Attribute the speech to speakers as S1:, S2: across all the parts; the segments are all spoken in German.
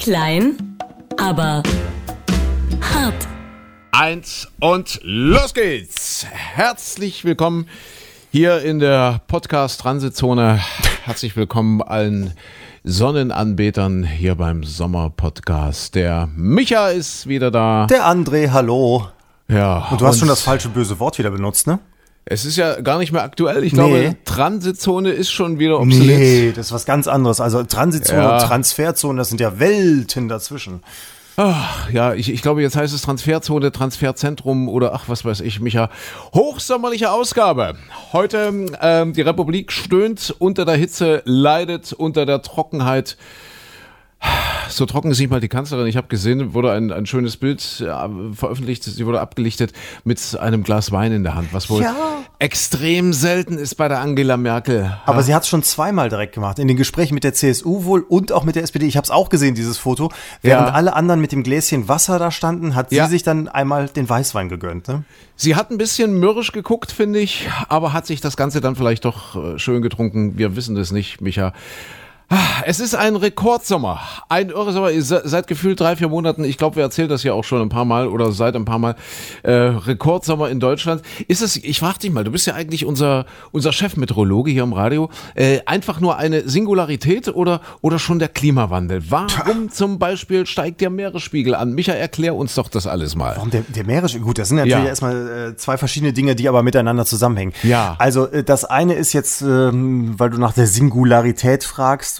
S1: Klein, aber hart.
S2: Eins und los geht's. Herzlich willkommen hier in der Podcast-Transitzone. Herzlich willkommen allen Sonnenanbetern hier beim Sommerpodcast. Der Micha ist wieder da.
S3: Der André, hallo.
S2: Ja.
S3: Und du hast schon das falsche böse Wort wieder benutzt, ne?
S2: Es ist ja gar nicht mehr aktuell. Ich
S3: Nee.
S2: glaube, Transitzone ist schon wieder obsolet.
S3: Nee, das ist was ganz anderes. Also Transitzone
S2: Ja.
S3: und Transferzone, das sind ja Welten dazwischen.
S2: Ja, ich, ich glaube, jetzt heißt es Transferzone, Transferzentrum oder ach, was weiß ich, Micha. Hochsommerliche Ausgabe. Heute ähm, die Republik stöhnt unter der Hitze, leidet unter der Trockenheit. So trocken ist nicht mal die Kanzlerin. Ich habe gesehen, wurde ein, ein schönes Bild äh, veröffentlicht. Sie wurde abgelichtet mit einem Glas Wein in der Hand, was wohl
S3: Ja.
S2: extrem selten ist bei der Angela Merkel.
S3: Aber sie hat es schon zweimal direkt gemacht. In den Gesprächen mit der CSU wohl und auch mit der SPD. Ich habe es auch gesehen, dieses Foto. Während
S2: Ja.
S3: alle anderen mit dem Gläschen Wasser da standen, hat
S2: Ja.
S3: sie sich dann einmal den Weißwein gegönnt. Ne?
S2: Sie hat ein bisschen mürrisch geguckt, finde ich, aber hat sich das Ganze dann vielleicht doch äh, schön getrunken. Wir wissen das nicht, Micha. Es ist ein Rekordsommer. Ein irre Sommer. Se- Seit gefühlt drei, vier Monaten, ich glaube, wir erzählen das ja auch schon ein paar Mal oder seit ein paar Mal, äh, Rekordsommer in Deutschland. Ist es, ich frage dich mal, du bist ja eigentlich unser, unser Chefmeteorologe hier im Radio, äh, einfach nur eine Singularität oder, oder schon der Klimawandel? Warum zum Beispiel steigt der Meeresspiegel an? Micha, erklär uns doch das alles mal.
S3: Warum der, der Meeresspiegel? Gut, das sind natürlich
S2: Ja.
S3: erstmal äh, zwei verschiedene Dinge, die aber miteinander zusammenhängen.
S2: Ja.
S3: Also äh, das eine ist jetzt, ähm, weil du nach der Singularität fragst,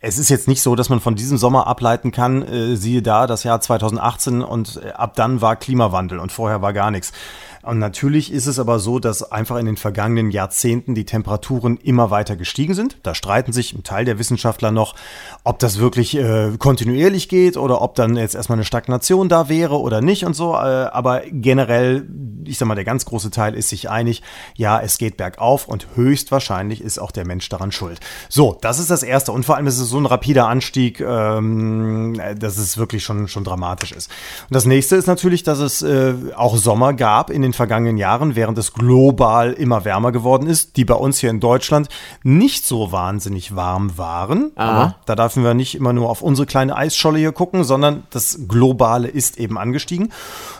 S3: es ist jetzt nicht so, dass man von diesem Sommer ableiten kann, äh, siehe da, das Jahr 2018 und äh, ab dann war Klimawandel und vorher war gar nichts. Und natürlich ist es aber so, dass einfach in den vergangenen Jahrzehnten die Temperaturen immer weiter gestiegen sind. Da streiten sich ein Teil der Wissenschaftler noch, ob das wirklich äh, kontinuierlich geht oder ob dann jetzt erstmal eine Stagnation da wäre oder nicht und so. Äh, aber generell, ich sag mal, der ganz große Teil ist sich einig, ja, es geht bergauf und höchstwahrscheinlich ist auch der Mensch daran schuld. So, das ist das Erste. Und vor allem ist es so ein rapider Anstieg, ähm, dass es wirklich schon, schon dramatisch ist. Und das nächste ist natürlich, dass es äh, auch Sommer gab in den vergangenen Jahren, während es global immer wärmer geworden ist, die bei uns hier in Deutschland nicht so wahnsinnig warm waren. Aber da dürfen wir nicht immer nur auf unsere kleine Eisscholle hier gucken, sondern das Globale ist eben angestiegen.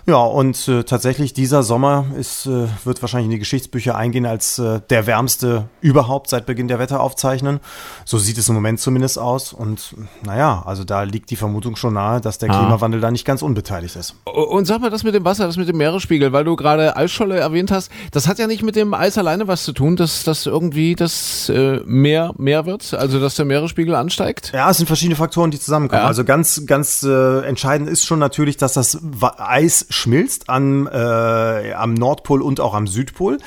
S3: Ja, und äh, tatsächlich dieser Sommer ist, äh, wird wahrscheinlich in die Geschichtsbücher eingehen als äh, der wärmste überhaupt seit Beginn der Wetteraufzeichnungen. So sieht es im Moment zumindest aus. Und naja, also da liegt die Vermutung schon nahe, dass der Klimawandel da nicht ganz unbeteiligt ist.
S2: Und sag mal, das mit dem Wasser, das mit dem Meeresspiegel, weil du gerade Eisscholle erwähnt hast, das hat ja nicht mit dem Eis alleine was zu tun, dass das irgendwie das äh, Meer mehr wird, also dass der Meeresspiegel ansteigt.
S3: Ja, es sind verschiedene Faktoren, die zusammenkommen.
S2: Ja.
S3: Also ganz, ganz äh, entscheidend ist schon natürlich, dass das Eis schmilzt am, äh, am Nordpol und auch am Südpol.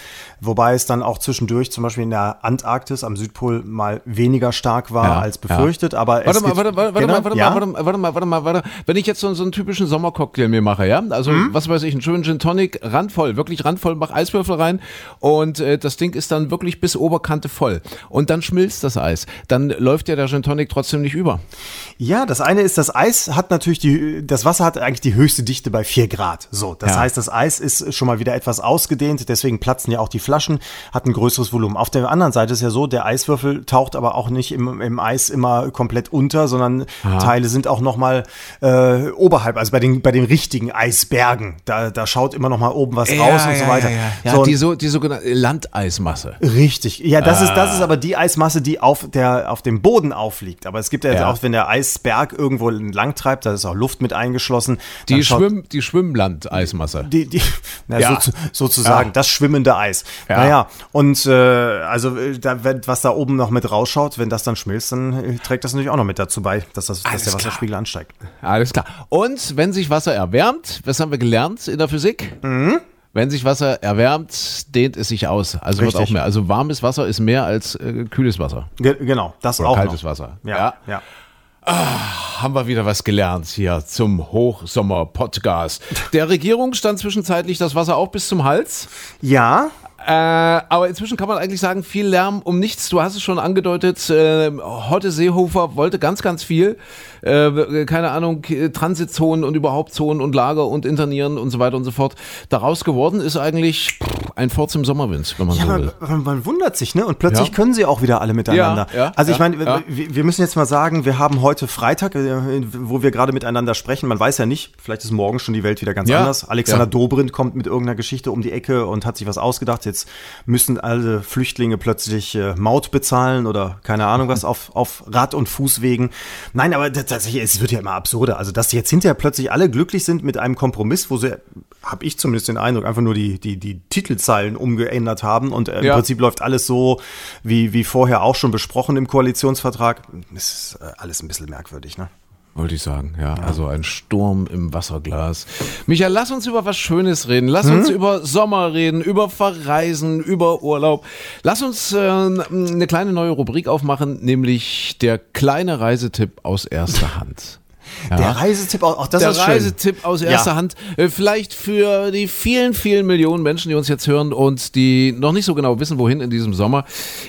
S3: Wobei es dann auch zwischendurch, zum Beispiel in der Antarktis am Südpol, mal weniger stark war
S2: Ja,
S3: als
S2: ja.
S3: befürchtet. Aber es
S2: Warte mal, warte, warte, warte
S3: Genau,
S2: mal, warte
S3: ja?
S2: mal, warte mal, warte mal, warte mal. Wenn ich jetzt so, so einen typischen Sommercocktail mir mache, ja, also
S3: Mhm.
S2: was weiß ich, einen schönen Gin Tonic, randvoll, wirklich randvoll, mach Eiswürfel rein und äh, das Ding ist dann wirklich bis Oberkante voll und dann schmilzt das Eis, dann läuft ja der Gin Tonic trotzdem nicht über.
S3: Ja, das eine ist, das Eis hat natürlich die, das Wasser hat eigentlich die höchste Dichte bei 4 Grad. So, das
S2: Ja.
S3: heißt, das Eis ist schon mal wieder etwas ausgedehnt, deswegen platzen ja auch die Flaschen, hat ein größeres Volumen. Auf der anderen Seite ist ja so, der Eiswürfel taucht aber auch nicht im, im Eis immer komplett unter, sondern Teile sind auch nochmal äh, oberhalb, also bei den, bei den richtigen Eisbergen. Da, da schaut immer nochmal oben was raus und so weiter.
S2: Ja,
S3: so,
S2: die, so, die sogenannte Landeismasse.
S3: Richtig. Ja, das ist,
S2: Ah.
S3: das ist aber die Eismasse, die auf der, auf dem Boden aufliegt. Aber es gibt ja,
S2: Ja.
S3: auch, wenn der Eisberg irgendwo lang treibt, da ist auch Luft mit eingeschlossen.
S2: Die, Schwimm, die Schwimmland-Eismasse.
S3: die, die, na,
S2: Ja.
S3: so, sozusagen,
S2: Ja.
S3: das schwimmende Eis.
S2: Ja.
S3: Naja, und äh, also äh, da, wenn, was da oben noch mit rausschaut, wenn das dann schmilzt, dann äh, trägt das natürlich auch noch mit dazu bei, dass, das, dass der. Wasserspiegel ansteigt.
S2: Alles klar. Und wenn sich Wasser erwärmt, was haben wir gelernt in der Physik? Wenn sich Wasser erwärmt, dehnt es sich aus. Also wird
S3: Richtig.
S2: auch mehr. Also warmes Wasser ist mehr als äh, kühles Wasser.
S3: Ge genau, das
S2: Oder
S3: auch
S2: kaltes
S3: noch.
S2: Wasser.
S3: Ja,
S2: Ja.
S3: ja.
S2: Haben wir wieder was gelernt hier zum Hochsommer-Podcast. Der Regierung stand zwischenzeitlich das Wasser auch bis zum Hals.
S3: Ja,
S2: Äh, aber inzwischen kann man eigentlich sagen, viel Lärm um nichts. Du hast es schon angedeutet, äh, Hotte Seehofer wollte ganz, ganz viel. Äh, keine Ahnung, Transitzonen und überhaupt Zonen und Lager und Internieren und so weiter und so fort. Daraus geworden ist eigentlich, ein Fort im Sommerwind, wenn man
S3: Ja,
S2: so will.
S3: man, man, man wundert sich, ne? Und plötzlich
S2: Ja.
S3: können sie auch wieder alle miteinander.
S2: Ja, ja,
S3: also ich meine, wir, wir müssen jetzt mal sagen, wir haben heute Freitag, äh, wo wir gerade miteinander sprechen. Man weiß ja nicht, vielleicht ist morgen schon die Welt wieder ganz anders. Alexander. Dobrindt kommt mit irgendeiner Geschichte um die Ecke und hat sich was ausgedacht. Jetzt müssen alle Flüchtlinge plötzlich äh, Maut bezahlen oder keine Ahnung was auf, auf Rad- und Fußwegen. Nein, aber das- tatsächlich, es wird ja immer absurder. Also, dass jetzt hinterher plötzlich alle glücklich sind mit einem Kompromiss, wo sie, habe ich zumindest den Eindruck, einfach nur die, die, die Titelzeilen umgeändert haben und äh, im
S2: Ja.
S3: Prinzip läuft alles so, wie, wie vorher auch schon besprochen im Koalitionsvertrag. Ist äh, alles ein bisschen merkwürdig, ne?
S2: Wollte ich sagen, ja. Also ein Sturm im Wasserglas. Michael, lass uns über was Schönes reden. Lass uns über Sommer reden, über Verreisen, über Urlaub. Lass uns äh, eine kleine neue Rubrik aufmachen, nämlich der kleine Reisetipp aus erster Hand. Ja.
S3: Der Reisetipp, auch, das
S2: der
S3: ist schön.
S2: Reisetipp aus erster
S3: Ja.
S2: Hand. Äh, Vielleicht für die vielen, vielen Millionen Menschen, die uns jetzt hören und die noch nicht so genau wissen, wohin in diesem Sommer.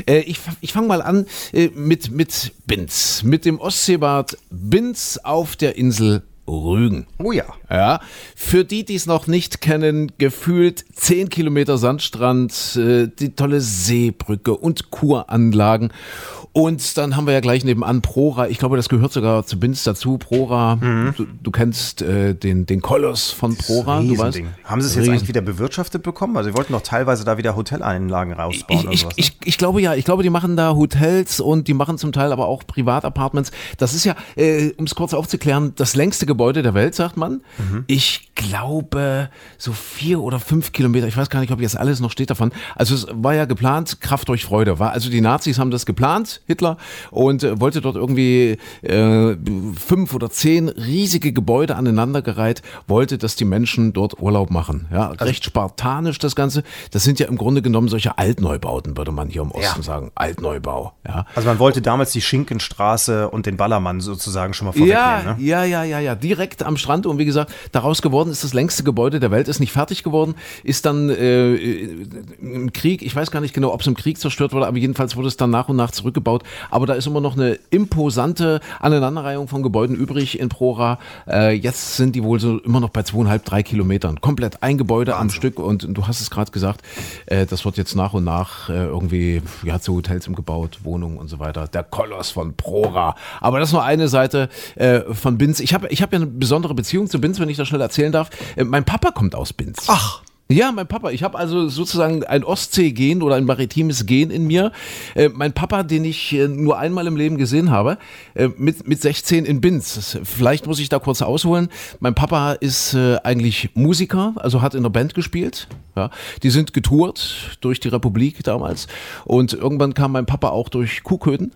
S2: Äh, Ich, ich fange mal an äh, mit, mit Binz, mit dem Ostseebad Binz auf der Insel Rügen.
S3: Oh ja.
S2: Ja, für die, die es noch nicht kennen, gefühlt 10 Kilometer Sandstrand, die tolle Seebrücke und Kuranlagen. Und dann haben wir ja gleich nebenan Prora. Ich glaube, das gehört sogar zu Binz dazu. Prora, du, du kennst äh, den, den Koloss von Prora, du weißt.
S3: Haben sie es jetzt
S2: Riesen-
S3: eigentlich wieder bewirtschaftet bekommen? Also sie wollten doch teilweise da wieder Hoteleinlagen rausbauen
S2: Ich,
S3: oder
S2: ich,
S3: sowas. ne?
S2: ich, ich glaube ja, ich glaube, die machen da Hotels und die machen zum Teil aber auch Privatapartments. Das ist ja, äh, um es kurz aufzuklären, das längste Gebäude der Welt, sagt man.
S3: Mhm.
S2: Ich glaube, so vier oder fünf Kilometer, ich weiß gar nicht, ob jetzt alles noch steht davon. Also es war ja geplant, Kraft durch Freude. War, also die Nazis haben das geplant, Hitler, und äh, wollte dort irgendwie äh, fünf oder zehn riesige Gebäude aneinandergereiht, wollte, dass die Menschen dort Urlaub machen. Ja,
S3: Also
S2: recht spartanisch das Ganze. Das sind ja im Grunde genommen solche Altneubauten, würde man hier im Osten
S3: Ja.
S2: sagen. Altneubau. Ja.
S3: also man wollte damals die Schinkenstraße und den Ballermann sozusagen schon mal
S2: Ja,
S3: vorwegnehmen. Ne?
S2: ja, ja, ja, ja, direkt am Strand und wie gesagt, daraus geworden ist das längste Gebäude der Welt, ist nicht fertig geworden, ist dann äh, im Krieg, ich weiß gar nicht genau, ob es im Krieg zerstört wurde, aber jedenfalls wurde es dann nach und nach zurückgebaut. Aber da ist immer noch eine imposante Aneinanderreihung von Gebäuden übrig in Prora. Äh, jetzt sind die wohl so immer noch bei zweieinhalb, drei Kilometern. Komplett ein Gebäude am Stück und du hast es gerade gesagt, äh, das wird jetzt nach und nach äh, irgendwie, ja, zu Hotels umgebaut, Wohnungen und so weiter. Der Koloss von Prora. Aber das ist nur eine Seite äh, von Binz. Ich habe ich hab ja eine besondere Beziehung zu Binz, wenn ich das schnell erzählen darf. Äh, mein Papa kommt aus Binz.
S3: Ach.
S2: Ja, mein Papa. Ich habe also sozusagen ein Ostsee-Gen oder ein maritimes Gen in mir. Äh, mein Papa, den ich äh, nur einmal im Leben gesehen habe, äh, mit, mit 16 in Binz. Vielleicht muss ich da kurz ausholen. Mein Papa ist äh, eigentlich Musiker, also hat in der Band gespielt. Ja, die sind getourt durch die Republik damals. Und irgendwann kam mein Papa auch durch Kuhköden,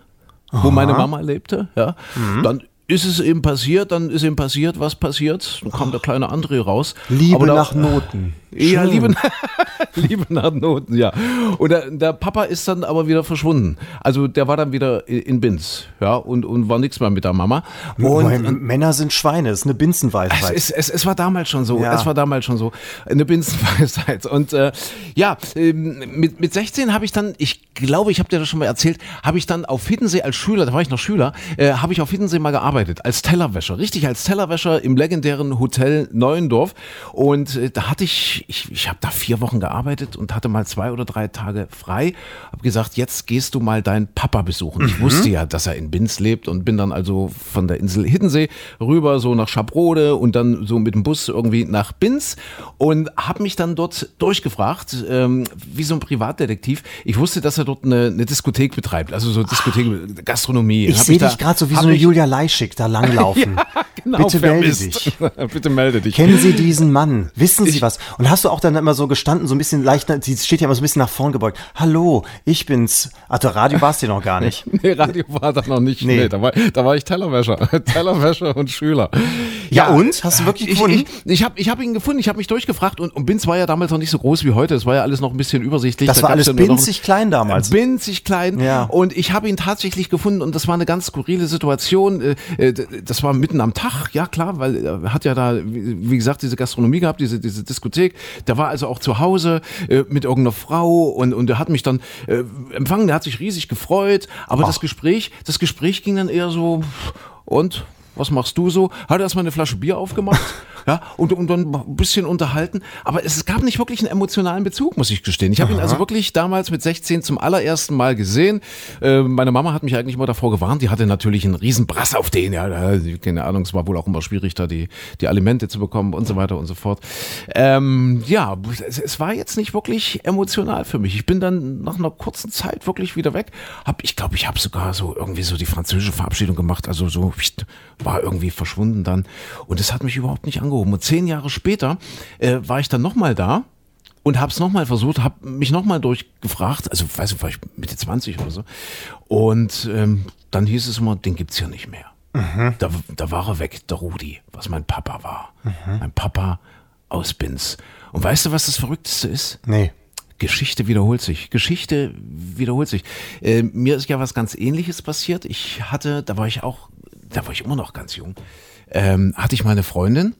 S2: wo meine Mama lebte. Ja, dann ist es eben passiert, dann ist eben passiert, was passiert. Dann kam der kleine André raus.
S3: Liebe nach Noten.
S2: Ja. Liebe, Liebe nach Noten, ja. Und der, der Papa ist dann aber wieder verschwunden. Also der war dann wieder in Binz, ja, und, und war nichts mehr mit der Mama. Und,
S3: Wobei, Männer sind Schweine, ist eine
S2: es,
S3: Binsenweisheit.
S2: es, es, es war damals schon so.
S3: Ja.
S2: Es war damals schon so. Eine Binsenweisheit. Und äh, ja, ähm, mit, mit 16 habe ich dann, ich glaube, ich habe dir das schon mal erzählt, habe ich dann auf Hiddensee als Schüler, da war ich noch Schüler, äh, habe ich auf Hiddensee mal gearbeitet, als Tellerwäscher. Richtig als Tellerwäscher im legendären Hotel Neuendorf. Und äh, da hatte ich, ich, ich habe da vier Wochen gearbeitet und hatte mal zwei oder drei Tage frei. Habe gesagt, jetzt gehst du mal deinen Papa besuchen. Ich wusste ja, dass er in Binz lebt und bin dann also von der Insel Hiddensee rüber so nach Schabrode und dann so mit dem Bus irgendwie nach Binz und habe mich dann dort durchgefragt, ähm, wie so ein Privatdetektiv. Ich wusste, dass er dort eine, eine Diskothek betreibt, also so Diskothek, Gastronomie.
S3: ich sehe dich gerade so wie so eine
S2: ich-
S3: Julia Leischig da langlaufen.
S2: Genau,
S3: Bitte melde
S2: vermisst.
S3: dich.
S2: Bitte melde dich.
S3: Kennen Sie diesen Mann? Wissen Sie was? Und hast du auch dann immer so gestanden, so ein bisschen leicht, sie steht ja immer so ein bisschen nach vorn gebeugt. Hallo, ich bin's. Ach, der Radio warst du noch gar nicht.
S2: Nee, Radio war da noch nicht.
S3: Nee.
S2: Nee, da, war, da war ich Tellerwäscher. Tellerwäscher und Schüler.
S3: Ja, und? Hast du wirklich
S2: ich,
S3: gefunden?
S2: Ich, ich habe ich hab ihn gefunden, ich habe mich durchgefragt und, und Binz war ja damals noch nicht so groß wie heute. Es war ja alles noch ein bisschen übersichtlich.
S3: Das
S2: Da
S3: war alles
S2: ja
S3: winzig klein damals.
S2: Winzig klein.
S3: Ja.
S2: Und ich habe ihn tatsächlich gefunden und das war eine ganz skurrile Situation. Äh, äh, Das war mitten am Tag, ja klar, weil er hat ja da, wie wie gesagt, diese Gastronomie gehabt, diese, diese Diskothek. Der war also auch zu Hause äh, mit irgendeiner Frau und, und er hat mich dann äh, empfangen, der hat sich riesig gefreut. Aber das Gespräch, das Gespräch ging dann eher so und was machst du so? Hat erstmal eine Flasche Bier aufgemacht, ja, und, und dann ein bisschen unterhalten. Aber es gab nicht wirklich einen emotionalen Bezug, muss ich gestehen. Ich habe ihn also wirklich damals mit 16 zum allerersten Mal gesehen. Äh, meine Mama hat mich eigentlich immer davor gewarnt. Die hatte natürlich einen riesen Brass auf den, ja, keine Ahnung, es war wohl auch immer schwierig, da die, die Alimente zu bekommen und so weiter und so fort. Ähm, ja, es, es war jetzt nicht wirklich emotional für mich. Ich bin dann nach einer kurzen Zeit wirklich wieder weg. Hab, ich glaube, ich habe sogar so irgendwie so die französische Verabschiedung gemacht. Also so war irgendwie verschwunden dann. Und es hat mich überhaupt nicht angehoben. Und zehn Jahre später äh, war ich dann nochmal da und habe es nochmal versucht, habe mich nochmal durchgefragt, also weiß ich, war ich Mitte 20 oder so. Und ähm, dann hieß es immer, den gibt's ja nicht mehr. Mhm. Da, da war er weg, der Rudi, was mein Papa war. Mhm. Mein Papa aus Binz. Und weißt du, was das Verrückteste ist?
S3: Nee.
S2: Geschichte wiederholt sich. Geschichte wiederholt sich. Äh, mir ist ja was ganz ähnliches passiert. Ich hatte, da war ich auch, da war ich immer noch ganz jung, ähm, hatte ich meine Freundin,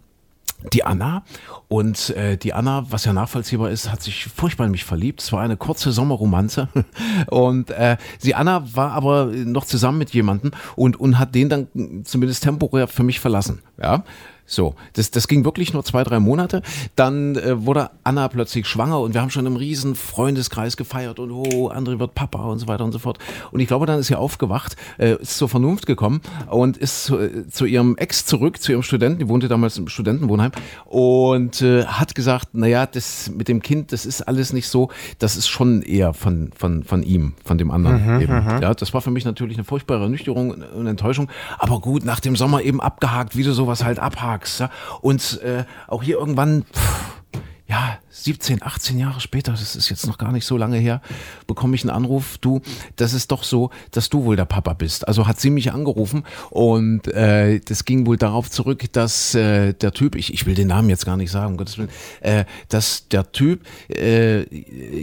S2: die Anna. Und äh, die Anna, was ja nachvollziehbar ist, hat sich furchtbar in mich verliebt. Es war eine kurze Sommerromanze. Und äh, die Anna war aber noch zusammen mit jemandem und, und hat den dann zumindest temporär für mich verlassen. Ja. So, das, das ging wirklich nur zwei, drei Monate. Dann äh, wurde Anna plötzlich schwanger und wir haben schon im riesen Freundeskreis gefeiert und oh, André wird Papa und so weiter und so fort. Und ich glaube, dann ist sie aufgewacht, äh, ist zur Vernunft gekommen und ist zu, äh, zu ihrem Ex zurück, zu ihrem Studenten, die wohnte damals im Studentenwohnheim und äh, hat gesagt, naja, das mit dem Kind, das ist alles nicht so, das ist schon eher von, von, von ihm, von dem anderen mhm, eben. Mhm. Ja, das war für mich natürlich eine furchtbare Ernüchterung und Enttäuschung. Aber gut, nach dem Sommer eben abgehakt, wie du sowas halt abhakt magst. Ja? Und äh, auch hier irgendwann, pff, ja, 17, 18 Jahre später, das ist jetzt noch gar nicht so lange her, bekomme ich einen Anruf, du, das ist doch so, dass du wohl der Papa bist. Also hat sie mich angerufen und äh, das ging wohl darauf zurück, dass äh, der Typ, ich, ich will den Namen jetzt gar nicht sagen, um Gottes Willen, äh, dass der Typ äh,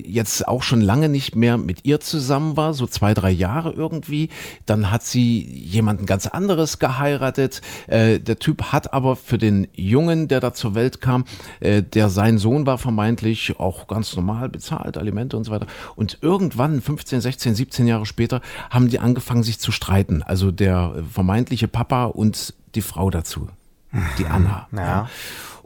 S2: jetzt auch schon lange nicht mehr mit ihr zusammen war, so zwei, drei Jahre irgendwie. Dann hat sie jemanden ganz anderes geheiratet. Äh, der Typ hat aber für den Jungen, der da zur Welt kam, äh, der sein Sohn war von vermeintlich auch ganz normal bezahlt, Alimente und so weiter. Und irgendwann, 15, 16, 17 Jahre später, haben die angefangen, sich zu streiten. Also der vermeintliche Papa und die Frau dazu, die Anna.
S3: Ja. ja.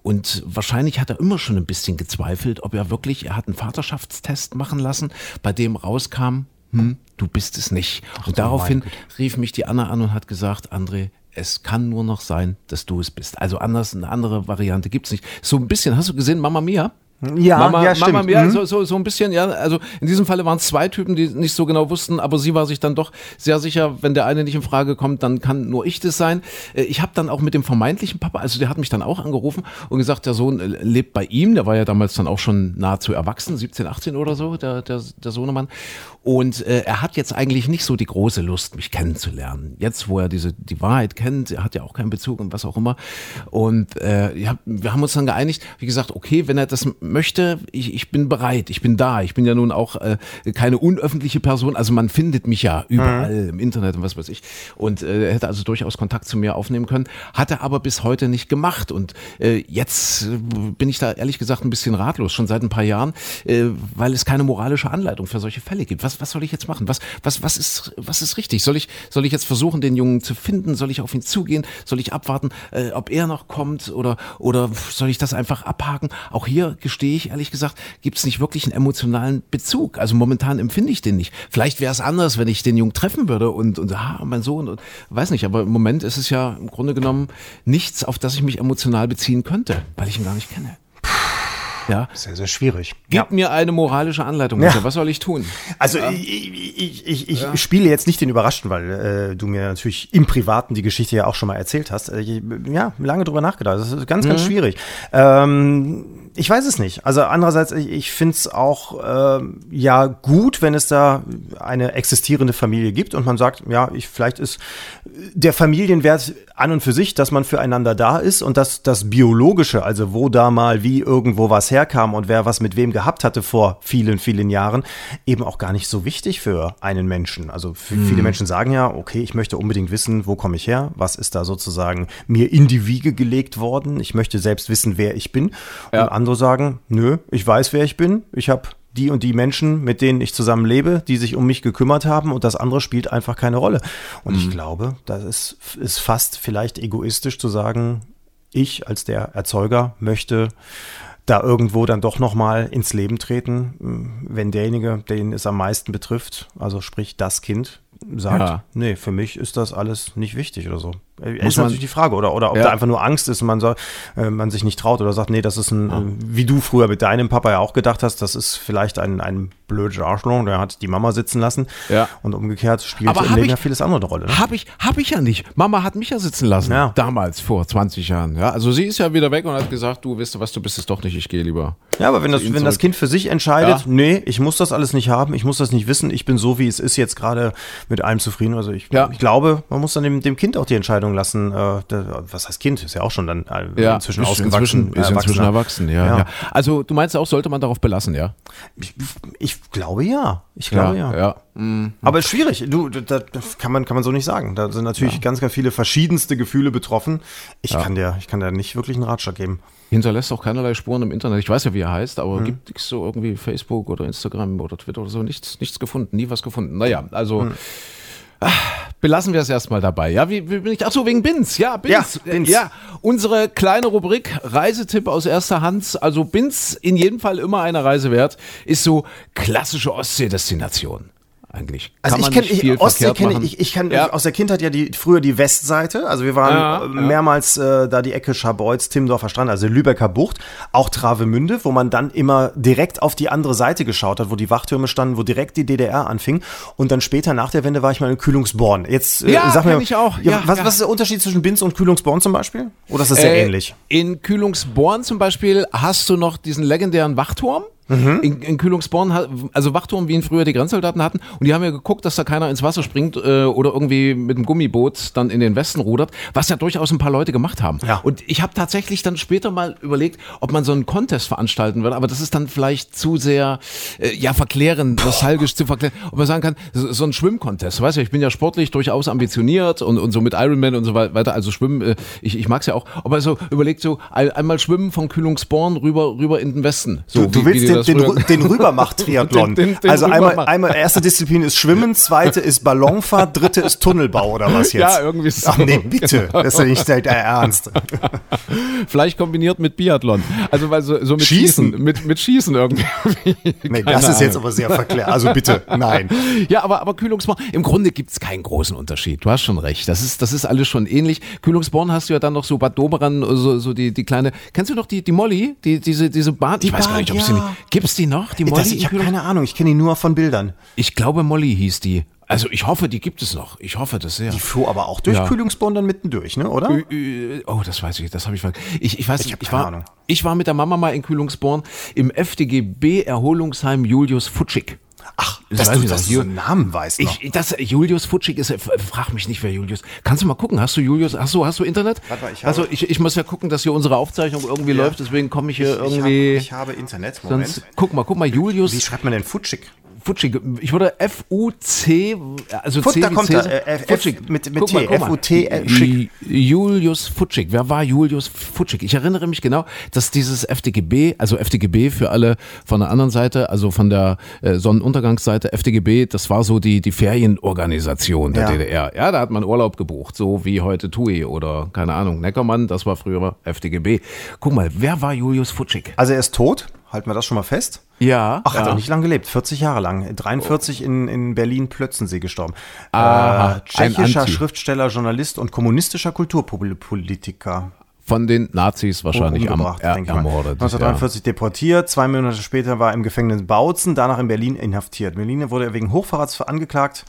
S2: Und wahrscheinlich hat er immer schon ein bisschen gezweifelt, ob er wirklich, er hat einen Vaterschaftstest machen lassen, bei dem rauskam, hm, du bist es nicht. Und oh daraufhin rief mich die Anna an und hat gesagt, André, es kann nur noch sein, dass du es bist. Also anders, eine andere Variante gibt es nicht. So ein bisschen, hast du gesehen, Mama Mia?
S3: Ja,
S2: Mama,
S3: ja, stimmt.
S2: Mama, ja, mhm. so, so, so ein bisschen, ja. Also in diesem Falle waren es zwei Typen, die nicht so genau wussten, aber sie war sich dann doch sehr sicher, wenn der eine nicht in Frage kommt, dann kann nur ich das sein. Äh, ich habe dann auch mit dem vermeintlichen Papa, also der hat mich dann auch angerufen und gesagt, der Sohn äh, lebt bei ihm, der war ja damals dann auch schon nahezu erwachsen, 17, 18 oder so, der, der, der Sohnemann. Und äh, er hat jetzt eigentlich nicht so die große Lust, mich kennenzulernen. Jetzt, wo er diese die Wahrheit kennt, er hat ja auch keinen Bezug und was auch immer. Und äh, wir haben uns dann geeinigt, wie gesagt, okay, wenn er das möchte, ich, ich bin bereit, ich bin da. Ich bin ja nun auch äh, keine unöffentliche Person, also man findet mich ja überall mhm. im Internet und was weiß ich. Und äh, hätte also durchaus Kontakt zu mir aufnehmen können, hat er aber bis heute nicht gemacht. Und äh, jetzt äh, bin ich da ehrlich gesagt ein bisschen ratlos, schon seit ein paar Jahren, äh, weil es keine moralische Anleitung für solche Fälle gibt. Was was, soll ich jetzt machen? Was, was, was, ist, was ist richtig? Soll ich, soll ich jetzt versuchen, den Jungen zu finden? Soll ich auf ihn zugehen? Soll ich abwarten, äh, ob er noch kommt? Oder, oder soll ich das einfach abhaken? Auch hier gestehe ich ehrlich gesagt, gibt es nicht wirklich einen emotionalen Bezug. Also momentan empfinde ich den nicht. Vielleicht wäre es anders, wenn ich den Jungen treffen würde und, und ah, mein Sohn und weiß nicht, aber im Moment ist es ja im Grunde genommen nichts, auf das ich mich emotional beziehen könnte, weil ich ihn gar nicht kenne.
S3: Ja. Sehr, sehr schwierig.
S2: Gib ja. mir eine moralische Anleitung. Ja. Was soll ich tun?
S3: Also ja. ich, ich, ich, ich ja. spiele jetzt nicht den Überraschten, weil äh, du mir natürlich im Privaten die Geschichte ja auch schon mal erzählt hast. Äh, ja, lange drüber nachgedacht. Das ist ganz, mhm. ganz schwierig. Ähm, ich weiß es nicht. Also andererseits, ich, ich finde es auch äh, ja gut, wenn es da eine existierende Familie gibt und man sagt, ja, ich, vielleicht ist der Familienwert an und für sich, dass man füreinander da ist und dass das Biologische, also wo da mal wie irgendwo was herkam und wer was mit wem gehabt hatte vor vielen, vielen Jahren, eben auch gar nicht so wichtig für einen Menschen. Also hm. viele Menschen sagen ja, okay, ich möchte unbedingt wissen, wo komme ich her, was ist da sozusagen mir in die Wiege gelegt worden. Ich möchte selbst wissen, wer ich bin. Ja. Und andere sagen, nö, ich weiß, wer ich bin. Ich habe die und die Menschen, mit denen ich zusammen lebe, die sich um mich gekümmert haben und das andere spielt einfach keine Rolle. Und ich glaube, das ist, ist fast vielleicht egoistisch zu sagen, ich als der Erzeuger möchte da irgendwo dann doch nochmal ins Leben treten, wenn derjenige, den es am meisten betrifft, also sprich das Kind, sagt,
S2: Ja.
S3: nee, für mich ist das alles nicht wichtig oder so. Äh,
S2: Muss
S3: ist
S2: man-
S3: natürlich die Frage, oder, oder ob
S2: Ja.
S3: da einfach nur Angst ist und man, soll, äh, man sich nicht traut oder sagt, nee, das ist ein, äh, wie du früher mit deinem Papa ja auch gedacht hast, das ist vielleicht ein, ein blödes Arschloch, der hat die Mama sitzen lassen
S2: Ja.
S3: und umgekehrt spielt
S2: Aber
S3: im Leben
S2: ich-
S3: ja vieles andere eine Rolle. Ne?
S2: Hab ich, hab ich ja nicht. Mama hat mich ja sitzen lassen.
S3: Ja.
S2: Damals, vor 20 Jahren. Ja, also sie ist ja wieder weg und hat gesagt, du weißt du was, du bist es doch nicht, ich gehe lieber.
S3: Ja, aber wenn das, wenn das. Kind für sich entscheidet,
S2: Ja.
S3: nee, ich muss das alles nicht haben, ich muss das nicht wissen, ich bin so, wie es ist, jetzt gerade mit allem zufrieden. Also ich,
S2: Ja.
S3: ich glaube, man muss dann dem, dem Kind auch die Entscheidung lassen. Äh, was heißt Kind? Ist ja auch schon dann äh, inzwischen
S2: ist
S3: ausgewachsen.
S2: Inzwischen, ist inzwischen erwachsen, ja,
S3: Ja.
S2: ja. Also du meinst auch, sollte man darauf belassen, ja?
S3: Ich, ich glaube ja. Ich glaube ja.
S2: ja.
S3: Aber es ist schwierig. Du, das das kann man, kann man so nicht sagen. Da sind natürlich ganz, ganz viele verschiedenste Gefühle betroffen. Ich kann dir, ich kann dir nicht wirklich einen Ratschlag geben.
S2: Hinterlässt auch keinerlei Spuren im Internet. Ich weiß ja, wie er heißt,
S3: Mhm.
S2: aber gibt nichts so irgendwie Facebook oder Instagram oder Twitter oder so, nichts, nichts gefunden, nie was gefunden. Naja, also
S3: Mhm.
S2: Ah, belassen wir es erstmal dabei. Ja, wie, wie bin ich? Ach so, wegen Bins. Ja, Bins.
S3: Ja, Bins.
S2: Ja, unsere kleine Rubrik Reisetipp aus erster Hand. Also Bins in jedem Fall immer eine Reise wert. Ist so klassische Ostsee-Destination. Eigentlich.
S3: Also
S2: Kann
S3: ich
S2: man
S3: kenne, ich, Ostsee kenne ich, ich, ich kann
S2: Ja.
S3: aus der Kindheit ja die, früher die Westseite. Also wir waren
S2: Ja,
S3: äh, mehrmals äh, da die Ecke Scharbeutz, Timmendorfer Strand, also Lübecker Bucht, auch Travemünde, wo man dann immer direkt auf die andere Seite geschaut hat, wo die Wachtürme standen, wo direkt die DDR anfing. Und dann später nach der Wende war ich mal in Kühlungsborn. Jetzt äh,
S2: Ja,
S3: sag mir,
S2: ich auch.
S3: Ja,
S2: Ja,
S3: was,
S2: ja.
S3: was ist der Unterschied zwischen Binz und Kühlungsborn zum Beispiel? Oder ist das sehr
S2: Äh,
S3: ähnlich?
S2: In Kühlungsborn zum Beispiel hast du noch diesen legendären Wachturm.
S3: Mhm.
S2: In, in Kühlungsborn, also Wachturm, wie ihn früher die Grenzsoldaten hatten. Und die haben ja geguckt, dass da keiner ins Wasser springt äh, oder irgendwie mit dem Gummiboot dann in den Westen rudert, was ja durchaus ein paar Leute gemacht haben.
S3: Ja.
S2: Und ich habe tatsächlich dann später mal überlegt, ob man so einen Contest veranstalten würde, aber das ist dann vielleicht zu sehr, äh, ja, verklärend, nostalgisch zu verklären. Ob man sagen kann, so, so ein Schwimmcontest, weißt du, ich bin ja sportlich durchaus ambitioniert und, und so mit Ironman und so wei- weiter, also schwimmen, äh, ich, ich mag's ja auch, aber so überlegt so, ein, einmal schwimmen von Kühlungsborn rüber, rüber in den Westen. So,
S3: Du, du
S2: wie-
S3: willst
S2: wie die
S3: den, den, Rübermacht-Triathlon. Also einmal,
S2: Rübermacht.
S3: einmal erste Disziplin ist Schwimmen, zweite ist Ballonfahrt, dritte ist Tunnelbau oder was jetzt?
S2: Ja, irgendwie so.
S3: Ach nee, bitte. Das ist ja nicht der Ernst.
S2: Vielleicht kombiniert mit Biathlon. Also weil so, so mit
S3: Schießen?
S2: Schießen. Mit, mit Schießen irgendwie.
S3: Nee, das ist jetzt
S2: Ahnung.
S3: aber sehr verklärt. Also bitte, nein.
S2: Ja, aber, aber Kühlungsborn, im Grunde gibt's keinen großen Unterschied. Du hast schon recht. Das ist, das ist alles schon ähnlich. Kühlungsborn hast du ja dann noch so Bad Doberan, so, so die, die kleine, kennst du noch die, die Molly? Die, diese, diese Bahn? ich weiß gar nicht, ob sie
S3: ja.
S2: nicht, gibt's die noch? Die Molly?
S3: Das, ich habe keine Ahnung, ich kenne ihn nur von Bildern.
S2: ich glaube Molly hieß die. Also ich hoffe, die gibt es noch. Ich hoffe das sehr.
S3: Die fuhr aber auch durch
S2: Ja.
S3: Kühlungsborn dann mitten durch, ne, oder?
S2: Äh, Oh, das weiß ich, das habe ich ver- Ich, ich weiß
S3: Ich
S2: nicht, ich
S3: keine
S2: war,
S3: Ahnung.
S2: ich war mit der Mama mal in Kühlungsborn im FDGB Erholungsheim Julius Futschig.
S3: Ach,
S2: Das
S3: dass
S2: weiß
S3: du,
S2: ich
S3: dass du so Namen weißt noch.
S2: Ich, das, Julius Futschig ist, frag mich nicht, wer Julius. Kannst du mal gucken, hast du Julius, hast du, hast du Internet?
S3: Warte mal, ich habe-
S2: also ich, ich muss ja gucken, dass hier unsere Aufzeichnung irgendwie
S3: Ja.
S2: läuft, deswegen komme ich hier
S3: ich,
S2: irgendwie.
S3: hab, ich habe Internet, Moment.
S2: sonst, guck mal, guck mal,
S3: Wie
S2: Julius
S3: schreibt man denn Futschig?
S2: Futschig. Ich würde F-U-C, also
S3: Fut,
S2: C
S3: da kommt
S2: Cäsar.
S3: er, äh, F-
S2: Futschig.
S3: mit- mit T. F-U-T, äh.
S2: Julius Futschig. Wer war Julius Futschig? Ich erinnere mich genau, dass dieses FDGB, also FDGB für alle von der anderen Seite, also von der äh, Sonnenuntergangsseite, FDGB, das war so die, die Ferienorganisation der
S3: Ja.
S2: DDR. Ja, da hat man Urlaub gebucht, so wie heute TUI oder keine Ahnung, Neckermann, das war früher FDGB. Guck mal, wer war Julius Futschig?
S3: Also er ist tot, halten wir das schon mal fest.
S2: Ja.
S3: Ach, hat
S2: ja.
S3: er nicht lange gelebt, 40 Jahre lang. 43 in, in Berlin-Plötzensee gestorben.
S2: Aha,
S3: äh, tschechischer. Schriftsteller, Journalist und kommunistischer Kulturpolitiker.
S2: Von den Nazis wahrscheinlich am, er,
S3: denke
S2: ermordet.
S3: 1943 deportiert, zwei Monate später war er im Gefängnis Bautzen, danach in Berlin inhaftiert. In Berlin wurde er wegen Hochverrats angeklagt,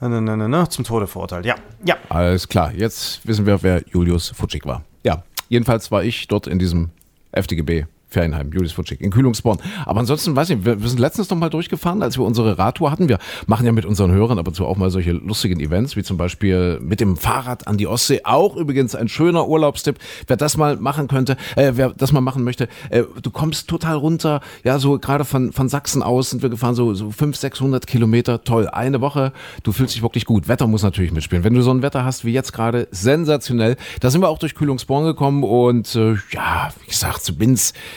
S3: äh, ne, ne, ne, ne, zum Tode verurteilt. Ja, ja.
S2: Alles klar, jetzt wissen wir, wer Julius Futschig war. Ja, jedenfalls war ich dort in diesem FDGB. Ferienheim, Julius Futschig, in Kühlungsborn. Aber ansonsten, weiß ich, wir, wir sind letztens noch mal durchgefahren, als wir unsere Radtour hatten. Wir machen ja mit unseren Hörern ab und zu auch mal solche lustigen Events, wie zum Beispiel mit dem Fahrrad an die Ostsee. Auch übrigens ein schöner Urlaubstipp. Wer das mal machen könnte, äh, wer das mal machen möchte, äh, du kommst total runter. Ja, so gerade von, von Sachsen aus sind wir gefahren, so, so 500, 600 Kilometer. Toll, eine Woche. Du fühlst dich wirklich gut. Wetter muss natürlich mitspielen. Wenn du so ein Wetter hast wie jetzt gerade, sensationell. Da sind wir auch durch Kühlungsborn gekommen und äh, ja, wie gesagt, zu Binz.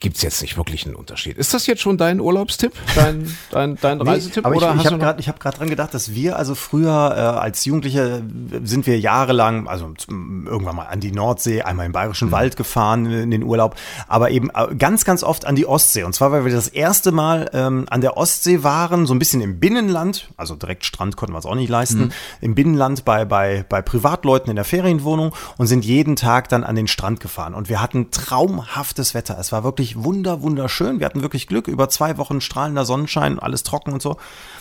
S2: gibt es jetzt nicht wirklich einen Unterschied. Ist das jetzt schon dein Urlaubstipp, dein, dein, dein
S3: Nee,
S2: Reisetipp?
S3: aber
S2: oder
S3: ich, ich habe gerade hab dran gedacht, dass wir also früher äh, als Jugendliche sind wir jahrelang, also zum- irgendwann mal an die Nordsee, einmal im Bayerischen Wald gefahren in den Urlaub, aber eben äh, ganz, ganz oft an die Ostsee. Und zwar, weil wir das erste Mal ähm, an der Ostsee waren, so ein bisschen im Binnenland, also direkt Strand konnten wir es auch nicht leisten, im Binnenland bei, bei, bei Privatleuten in der Ferienwohnung und sind jeden Tag dann an den Strand gefahren. Und wir hatten traumhaftes Wetter. Es war wirklich wunder, wunderschön. Wir hatten wirklich Glück. Über zwei Wochen strahlender Sonnenschein, alles trocken und so.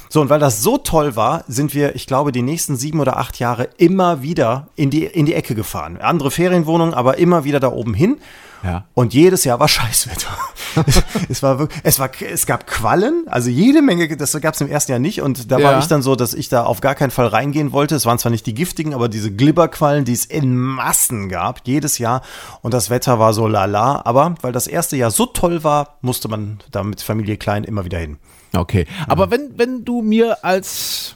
S3: So, und weil das so toll war, sind wir, ich glaube, die nächsten sieben oder acht Jahre immer wieder in die, in die Ecke gefahren. Andere Ferienwohnungen, aber immer wieder da oben hin.
S2: Ja.
S3: Und jedes Jahr war Scheißwetter. es war wirklich, es war, es gab Quallen, also jede Menge, das gab es im ersten Jahr nicht. Und da war
S2: Ja.
S3: ich dann so, dass ich da auf gar keinen Fall reingehen wollte. Es waren zwar nicht die giftigen, aber diese Glibberquallen, die es in Massen gab, jedes Jahr. Und das Wetter war so lala. Aber weil das erste Jahr so toll war, musste man da mit Familie Klein immer wieder hin.
S2: Okay. Aber wenn, wenn du mir als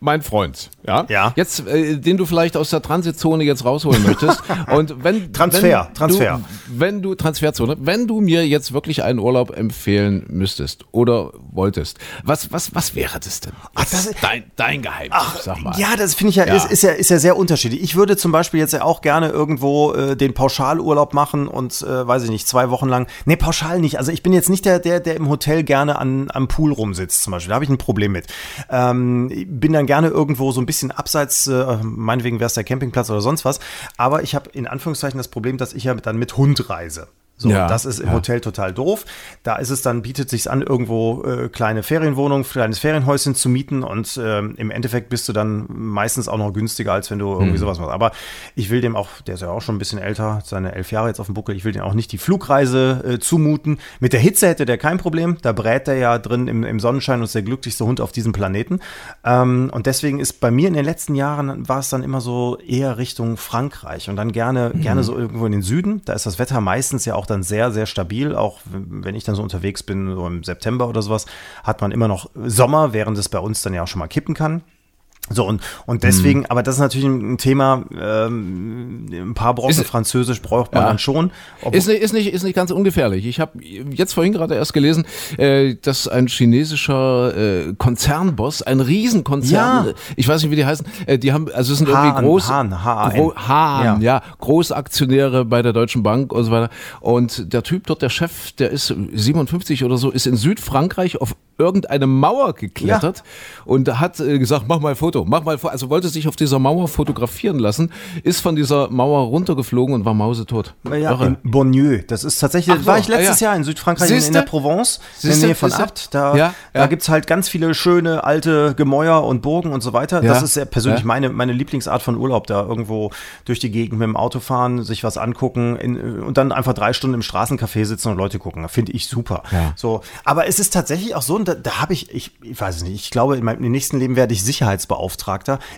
S2: mein Freund, ja,
S3: Ja.
S2: jetzt, äh, den du vielleicht aus der Transitzone jetzt rausholen möchtest. Und wenn
S3: Transfer,
S2: wenn
S3: Transfer.
S2: Du, wenn du Transferzone, wenn du mir jetzt wirklich einen Urlaub empfehlen müsstest oder wolltest, was was was wäre das denn?
S3: Ach, das
S2: ist dein dein Geheimnis, sag mal.
S3: Ja, das finde ich ja,
S2: Ja.
S3: Ist, ist ja, ist ja sehr unterschiedlich. Ich würde zum Beispiel jetzt ja auch gerne irgendwo äh, den Pauschalurlaub machen und, äh, weiß ich nicht, zwei Wochen lang. Nee, pauschal nicht. Also ich bin jetzt nicht der, der, der im Hotel gerne an, am Pool rumsitzt zum Beispiel. Da habe ich ein Problem mit. Ähm, bin dann gerne irgendwo so ein bisschen abseits, äh, meinetwegen wäre es der Campingplatz oder sonst was. Aber ich habe in Anführungszeichen das Problem, dass ich ja dann mit Hund reise. So,
S2: Ja,
S3: das ist im
S2: ja.
S3: Hotel total doof. Da ist es dann, bietet sich an, irgendwo äh, kleine Ferienwohnungen, kleines Ferienhäuschen zu mieten und ähm, im Endeffekt bist du dann meistens auch noch günstiger, als wenn du irgendwie
S2: Mhm.
S3: sowas machst. Aber ich will dem auch, der ist ja auch schon ein bisschen älter, seine elf Jahre jetzt auf dem Buckel, ich will dem auch nicht die Flugreise äh, zumuten. Mit der Hitze hätte der kein Problem, da brät er ja drin im, im Sonnenschein und ist der glücklichste Hund auf diesem Planeten. Ähm, und deswegen ist bei mir in den letzten Jahren war es dann immer so eher Richtung Frankreich und dann gerne,
S2: Mhm.
S3: gerne so irgendwo in den Süden. Da ist das Wetter meistens ja auch dann sehr, sehr stabil. Auch wenn ich dann so unterwegs bin, so im September oder sowas, hat man immer noch Sommer, während es bei uns dann ja auch schon mal kippen kann. So, und, und deswegen, aber das ist natürlich ein Thema, ähm, ein paar Brocken
S2: Ist-
S3: Französisch braucht man
S2: Ja.
S3: dann schon.
S2: Ist nicht, ist, nicht, ist nicht ganz ungefährlich. Ich habe jetzt vorhin gerade erst gelesen, äh, dass ein chinesischer äh, Konzernboss, ein Riesenkonzern,
S3: Ja.
S2: ich weiß nicht, wie die heißen, äh, die haben, also es sind irgendwie
S3: Hahn,
S2: groß,
S3: Hahn, H-A-N.
S2: Gro Hahn,
S3: Ja.
S2: ja. Großaktionäre bei der Deutschen Bank und so weiter. Und der Typ dort, der Chef, der ist 57 oder so, ist in Südfrankreich auf irgendeine Mauer geklettert und hat äh, gesagt, mach mal ein Foto, mach mal, Foto. also wollte sich auf dieser Mauer fotografieren lassen, ist von dieser Mauer runtergeflogen und war mausetot.
S3: Ja,
S2: Irre.
S3: in Bonnieu. Das ist tatsächlich,
S2: Ach so,
S3: war ich letztes
S2: ah, ja.
S3: Jahr in Südfrankreich, in, in
S2: Siehste?
S3: der Provence, in
S2: Siehste,
S3: der Nähe von
S2: siehste?
S3: Abt. Da,
S2: Ja,
S3: da
S2: ja.
S3: gibt's halt ganz viele schöne alte Gemäuer und Burgen und so weiter. Das ist ja persönlich meine, meine Lieblingsart von Urlaub, da irgendwo durch die Gegend mit dem Auto fahren, sich was angucken in, und dann einfach drei Stunden im Straßencafé sitzen und Leute gucken. Finde ich super. So, aber es ist tatsächlich auch so, und da, da habe ich, ich, ich weiß es nicht, ich glaube, in meinem im nächsten Leben werde ich Sicherheitsbeauftragter.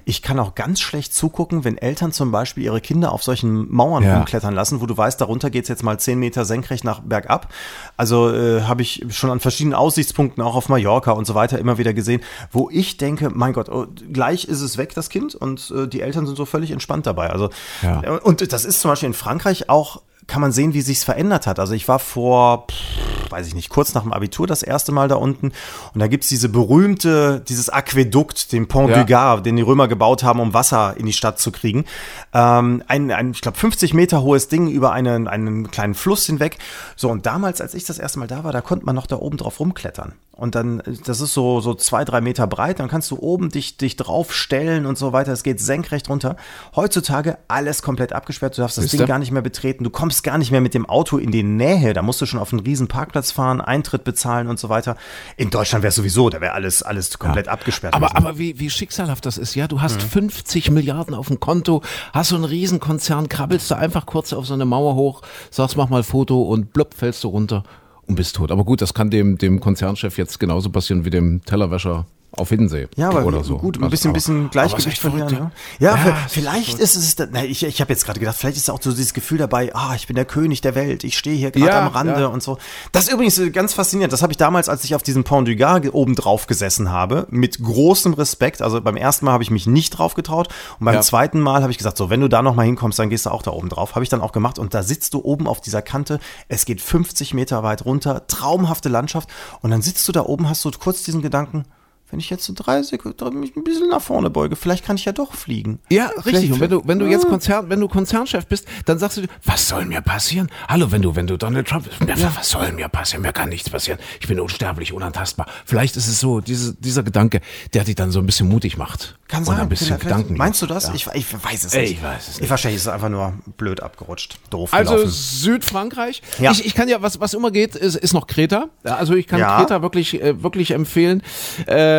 S3: Ich kann auch ganz schlecht zugucken, wenn Eltern zum Beispiel ihre Kinder auf solchen Mauern
S2: Ja.
S3: rumklettern lassen, wo du weißt, darunter geht's jetzt mal zehn Meter senkrecht nach bergab. Also äh, habe ich schon an verschiedenen Aussichtspunkten, auch auf Mallorca und so weiter, immer wieder gesehen, wo ich denke, mein Gott, oh, gleich ist es weg, das Kind, und äh, die Eltern sind so völlig entspannt dabei. Also
S2: Ja.
S3: äh, und das ist zum Beispiel in Frankreich auch kann man sehen, wie sich's verändert hat. Also ich war vor, pff, weiß ich nicht, kurz nach dem Abitur das erste Mal da unten und da gibt's diese berühmte, dieses Aquädukt, den Pont
S2: Ja.
S3: du Gard, den die Römer gebaut haben, um Wasser in die Stadt zu kriegen. Ähm, ein, ein ich glaube, 50 Meter hohes Ding über einen, einen kleinen Fluss hinweg. So, und damals, als ich das erste Mal da war, da konnte man noch da oben drauf rumklettern. Und dann, das ist so, so zwei, drei Meter breit, dann kannst du oben dich, dich drauf stellen und so weiter. Es geht senkrecht runter. Heutzutage alles komplett abgesperrt. Du darfst das? Ding gar nicht mehr betreten. Du kommst gar nicht mehr mit dem Auto in die Nähe. Da musst du schon auf einen riesen Parkplatz fahren, Eintritt bezahlen und so weiter. In Deutschland wäre sowieso, da wäre alles, alles komplett abgesperrt.
S2: Aber,
S3: gewesen.
S2: aber wie, wie schicksalhaft das ist, ja. Du
S3: Mhm.
S2: hast 50 Milliarden auf dem Konto, hast so einen Riesenkonzern, krabbelst du einfach kurz auf so eine Mauer hoch, sagst, mach mal ein Foto und blub, fällst du runter und bist tot. Aber gut, das kann dem, dem Konzernchef jetzt genauso passieren wie dem Tellerwäscher auf Hiddensee.
S3: Ja, aber
S2: oder so.
S3: gut, ein bisschen,
S2: aber,
S3: bisschen Gleichgewicht
S2: es ist
S3: verlieren. Ne? Ja,
S2: Ja,
S3: vielleicht ist es, da- na, ich, ich habe jetzt gerade gedacht, vielleicht ist auch so dieses Gefühl dabei, ah, ich bin der König der Welt, ich stehe hier gerade
S2: Ja,
S3: am Rande
S2: ja.
S3: und so. Das ist übrigens äh, ganz faszinierend. Das habe ich damals, als ich auf diesem Pont du Gard oben drauf gesessen habe, mit großem Respekt. Also beim ersten Mal habe ich mich nicht drauf getraut und beim zweiten Mal habe ich gesagt, so, wenn du da noch mal hinkommst, dann gehst du auch da oben drauf. Habe ich dann auch gemacht und da sitzt du oben auf dieser Kante. Es geht 50 Meter weit runter, traumhafte Landschaft und dann sitzt du da oben, hast du kurz diesen Gedanken, wenn ich jetzt so drei Sekunden mich ein bisschen nach vorne beuge, vielleicht kann ich ja doch fliegen.
S2: Ja, richtig. Und wenn du, wenn du jetzt Konzern, wenn du Konzernchef bist, dann sagst du dir, was soll mir passieren? Hallo, wenn du, wenn du Donald Trump bist, ja. was soll mir passieren? Mir kann nichts passieren. Ich bin unsterblich, unantastbar. Vielleicht ist es so, diese, dieser Gedanke, der dich dann so ein bisschen mutig macht.
S3: Kann
S2: Und
S3: sein.
S2: ein bisschen Gedanken.
S3: Meinst du das?
S2: Ja.
S3: Ich, ich weiß es nicht.
S2: ich weiß es
S3: Ich
S2: nicht.
S3: wahrscheinlich ist es einfach nur blöd abgerutscht. Doof
S2: Also
S3: gelaufen.
S2: Südfrankreich.
S3: Ja.
S2: Ich, ich kann ja, was, was immer geht, ist, ist noch Kreta. Also ich kann
S3: Ja.
S2: Kreta wirklich, äh, wirklich empfehlen.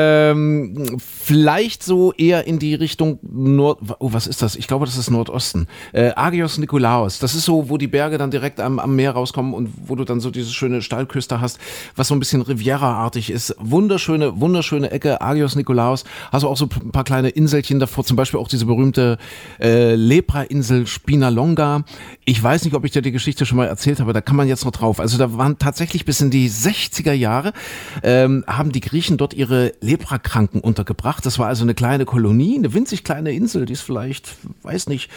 S2: Ähm, vielleicht so eher in die Richtung Nord. Oh, was ist das? Ich glaube, das ist Nordosten. Äh, Agios Nikolaos. Das ist so, wo die Berge dann direkt am, am Meer rauskommen und wo du dann so diese schöne Steilküste hast, was so ein bisschen Riviera-artig ist. Wunderschöne, wunderschöne Ecke. Agios Nikolaos. Hast du auch so ein paar kleine Inselchen davor, zum Beispiel auch diese berühmte äh, Lepra-Insel Spinalonga. Ich weiß nicht, ob ich dir die Geschichte schon mal erzählt habe, da kann man jetzt noch drauf. Also da waren tatsächlich bis in die 60er Jahre, ähm, haben die Griechen dort ihre Leprakranken untergebracht. Das war also eine kleine Kolonie, eine winzig kleine Insel, die ist vielleicht, weiß nicht,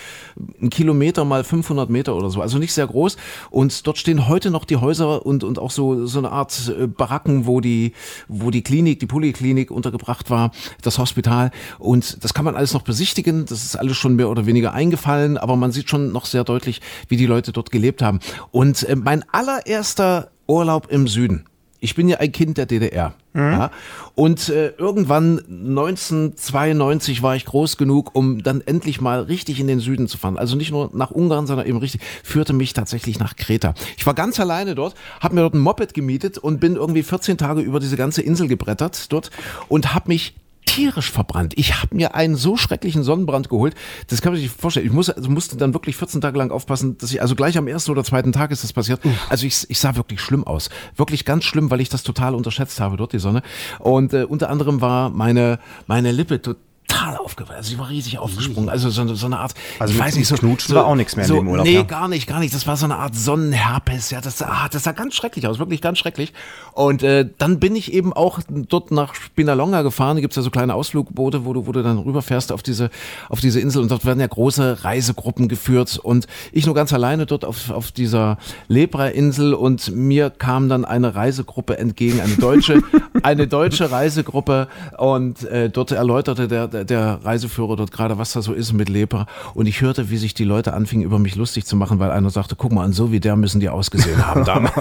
S2: ein Kilometer mal 500 Meter oder so, also nicht sehr groß. Und dort stehen heute noch die Häuser und, und auch so, so eine Art äh, Baracken, wo die, wo die Klinik, die Poliklinik untergebracht war, das Hospital. Und das kann man alles noch besichtigen. Das ist alles schon mehr oder weniger eingefallen, aber man sieht schon noch sehr deutlich, wie die Leute dort gelebt haben. Und äh, mein allererster Urlaub im Süden. Ich bin ja ein Kind der DDR. Ja, und äh, irgendwann 1992 war ich groß genug, um dann endlich mal richtig in den Süden zu fahren. Also nicht nur nach Ungarn, sondern eben richtig, führte mich tatsächlich nach Kreta. Ich war ganz alleine dort, habe mir dort ein Moped gemietet und bin irgendwie 14 Tage über diese ganze Insel gebrettert dort und habe mich tierisch verbrannt. Ich habe mir einen so schrecklichen Sonnenbrand geholt, das kann man sich vorstellen. Ich muss, also musste dann wirklich 14 Tage lang aufpassen, dass ich, also gleich am ersten oder zweiten Tag ist das passiert. Also ich, ich sah wirklich schlimm aus. Wirklich ganz schlimm, weil ich das total unterschätzt habe dort, die Sonne. Und äh, unter anderem war meine, meine Lippe total aufgeweicht. Also sie war riesig aufgesprungen. Also so, eine- so eine Art,
S3: Also
S2: ich weiß nicht, so
S3: Knutschen war auch nichts mehr in
S2: so,
S3: dem Urlaub,
S2: Nee,
S3: ja.
S2: gar nicht, gar nicht. Das war so eine Art Sonnenherpes. Ja, das, ah, das sah ganz schrecklich aus, wirklich ganz schrecklich. Und äh, dann bin ich eben auch dort nach Spinalonga gefahren. Da gibt's ja so kleine Ausflugboote, wo du, wo du dann rüberfährst auf diese, auf diese Insel. Und dort werden ja große Reisegruppen geführt. Und ich nur ganz alleine dort auf, auf dieser Lepra-Insel. Und mir kam dann eine Reisegruppe entgegen, eine deutsche, eine deutsche Reisegruppe. Und äh, dort erläuterte der, der, Reiseführer dort gerade, was da so ist mit Lepra. Und ich hörte, wie sich die Leute anfingen, über mich lustig zu machen, weil einer sagte, guck mal, an so wie der müssen die ausgesehen haben damals.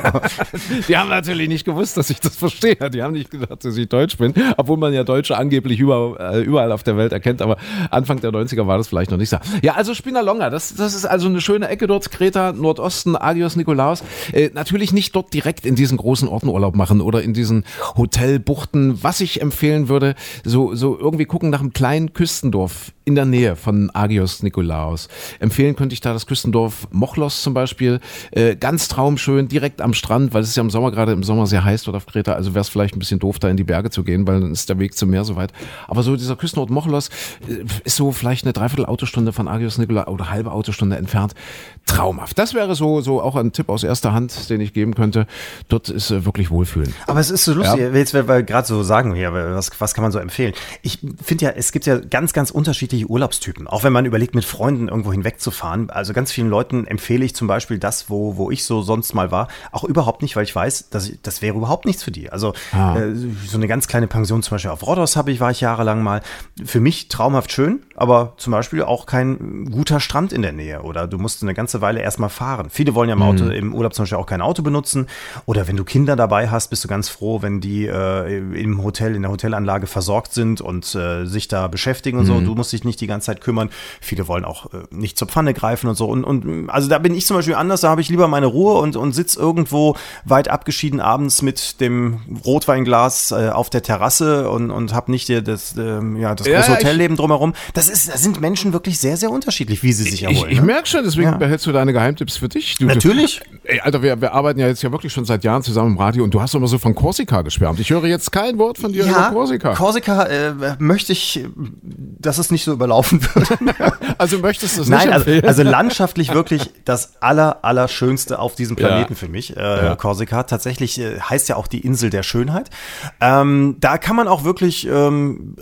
S2: die haben natürlich nicht gewusst, dass ich das verstehe. Die haben nicht gedacht, dass ich Deutsch bin, obwohl man ja Deutsche angeblich überall, äh, überall auf der Welt erkennt, aber Anfang der 90er war das vielleicht noch nicht so. Ja, also Spinalonga, das, das ist also eine schöne Ecke dort, Kreta, Nordosten, Agios Nikolaos. Äh, natürlich nicht dort direkt in diesen großen Orten Urlaub machen oder in diesen Hotelbuchten. Was ich empfehlen würde, so, so irgendwie gucken nach einem kleinen Küstendorf in der Nähe von Agios Nikolaos. Empfehlen könnte ich da das Küstendorf Mochlos zum Beispiel. Äh, ganz traumschön, direkt am Strand, weil es ist ja im Sommer, gerade im Sommer sehr heiß dort auf Kreta. Also wäre es vielleicht ein bisschen doof, da in die Berge zu gehen, weil dann ist der Weg zum Meer so weit. Aber so dieser Küstenort Mochlos äh, ist so vielleicht eine Dreiviertel Autostunde von Agios Nikolaos oder halbe Autostunde entfernt. Traumhaft. Das wäre so, so auch ein Tipp aus erster Hand, den ich geben könnte. Dort ist äh, wirklich Wohlfühlen.
S3: Aber es ist so lustig,
S2: Ja.
S3: jetzt, weil wir gerade so sagen, hier, was, was kann man so empfehlen? Ich finde ja, es gibt ja ganz, ganz unterschiedliche Urlaubstypen. Auch wenn man überlegt, mit Freunden irgendwo hinwegzufahren. Also ganz vielen Leuten empfehle ich zum Beispiel das, wo, wo ich so sonst mal war, auch überhaupt nicht, weil ich weiß, dass ich, das wäre überhaupt nichts für die. Also
S2: Ah.
S3: äh, so eine ganz kleine Pension zum Beispiel auf Rhodos habe ich, war ich jahrelang mal. Für mich traumhaft schön, aber zum Beispiel auch kein guter Strand in der Nähe. Oder du musst eine ganze Weile erstmal fahren. Viele wollen ja im, Auto, im Urlaub zum Beispiel auch kein Auto benutzen. Oder wenn du Kinder dabei hast, bist du ganz froh, wenn die äh, im Hotel, in der Hotelanlage versorgt sind und äh, sich da beschäftigen und so. Du musst dich sich nicht die ganze Zeit kümmern. Viele wollen auch äh, nicht zur Pfanne greifen und so. Und, und also da bin ich zum Beispiel anders, da habe ich lieber meine Ruhe und, und sitz irgendwo weit abgeschieden abends mit dem Rotweinglas äh, auf der Terrasse und, und habe nicht das, äh, ja, das große
S2: Ja,
S3: Hotelleben drumherum. Das ist, da sind Menschen wirklich sehr, sehr unterschiedlich, wie sie sich
S2: Ich,
S3: erholen.
S2: ich
S3: ne?
S2: merke schon, deswegen
S3: Ja.
S2: behältst du deine Geheimtipps für dich. Du,
S3: Natürlich.
S2: Du, ey, Alter, wir, wir arbeiten ja jetzt ja wirklich schon seit Jahren zusammen im Radio und du hast immer so von Korsika geschwärmt. Ich höre jetzt kein Wort von dir über Korsika.
S3: Korsika äh, möchte ich, dass es nicht so überlaufen wird.
S2: Also möchtest du es
S3: Nein,
S2: nicht
S3: also, also landschaftlich wirklich das aller, allerschönste auf diesem Planeten
S2: Ja.
S3: für mich, äh,
S2: Ja.
S3: Korsika. Tatsächlich äh, heißt ja auch die Insel der Schönheit. Ähm, da kann man auch wirklich ähm,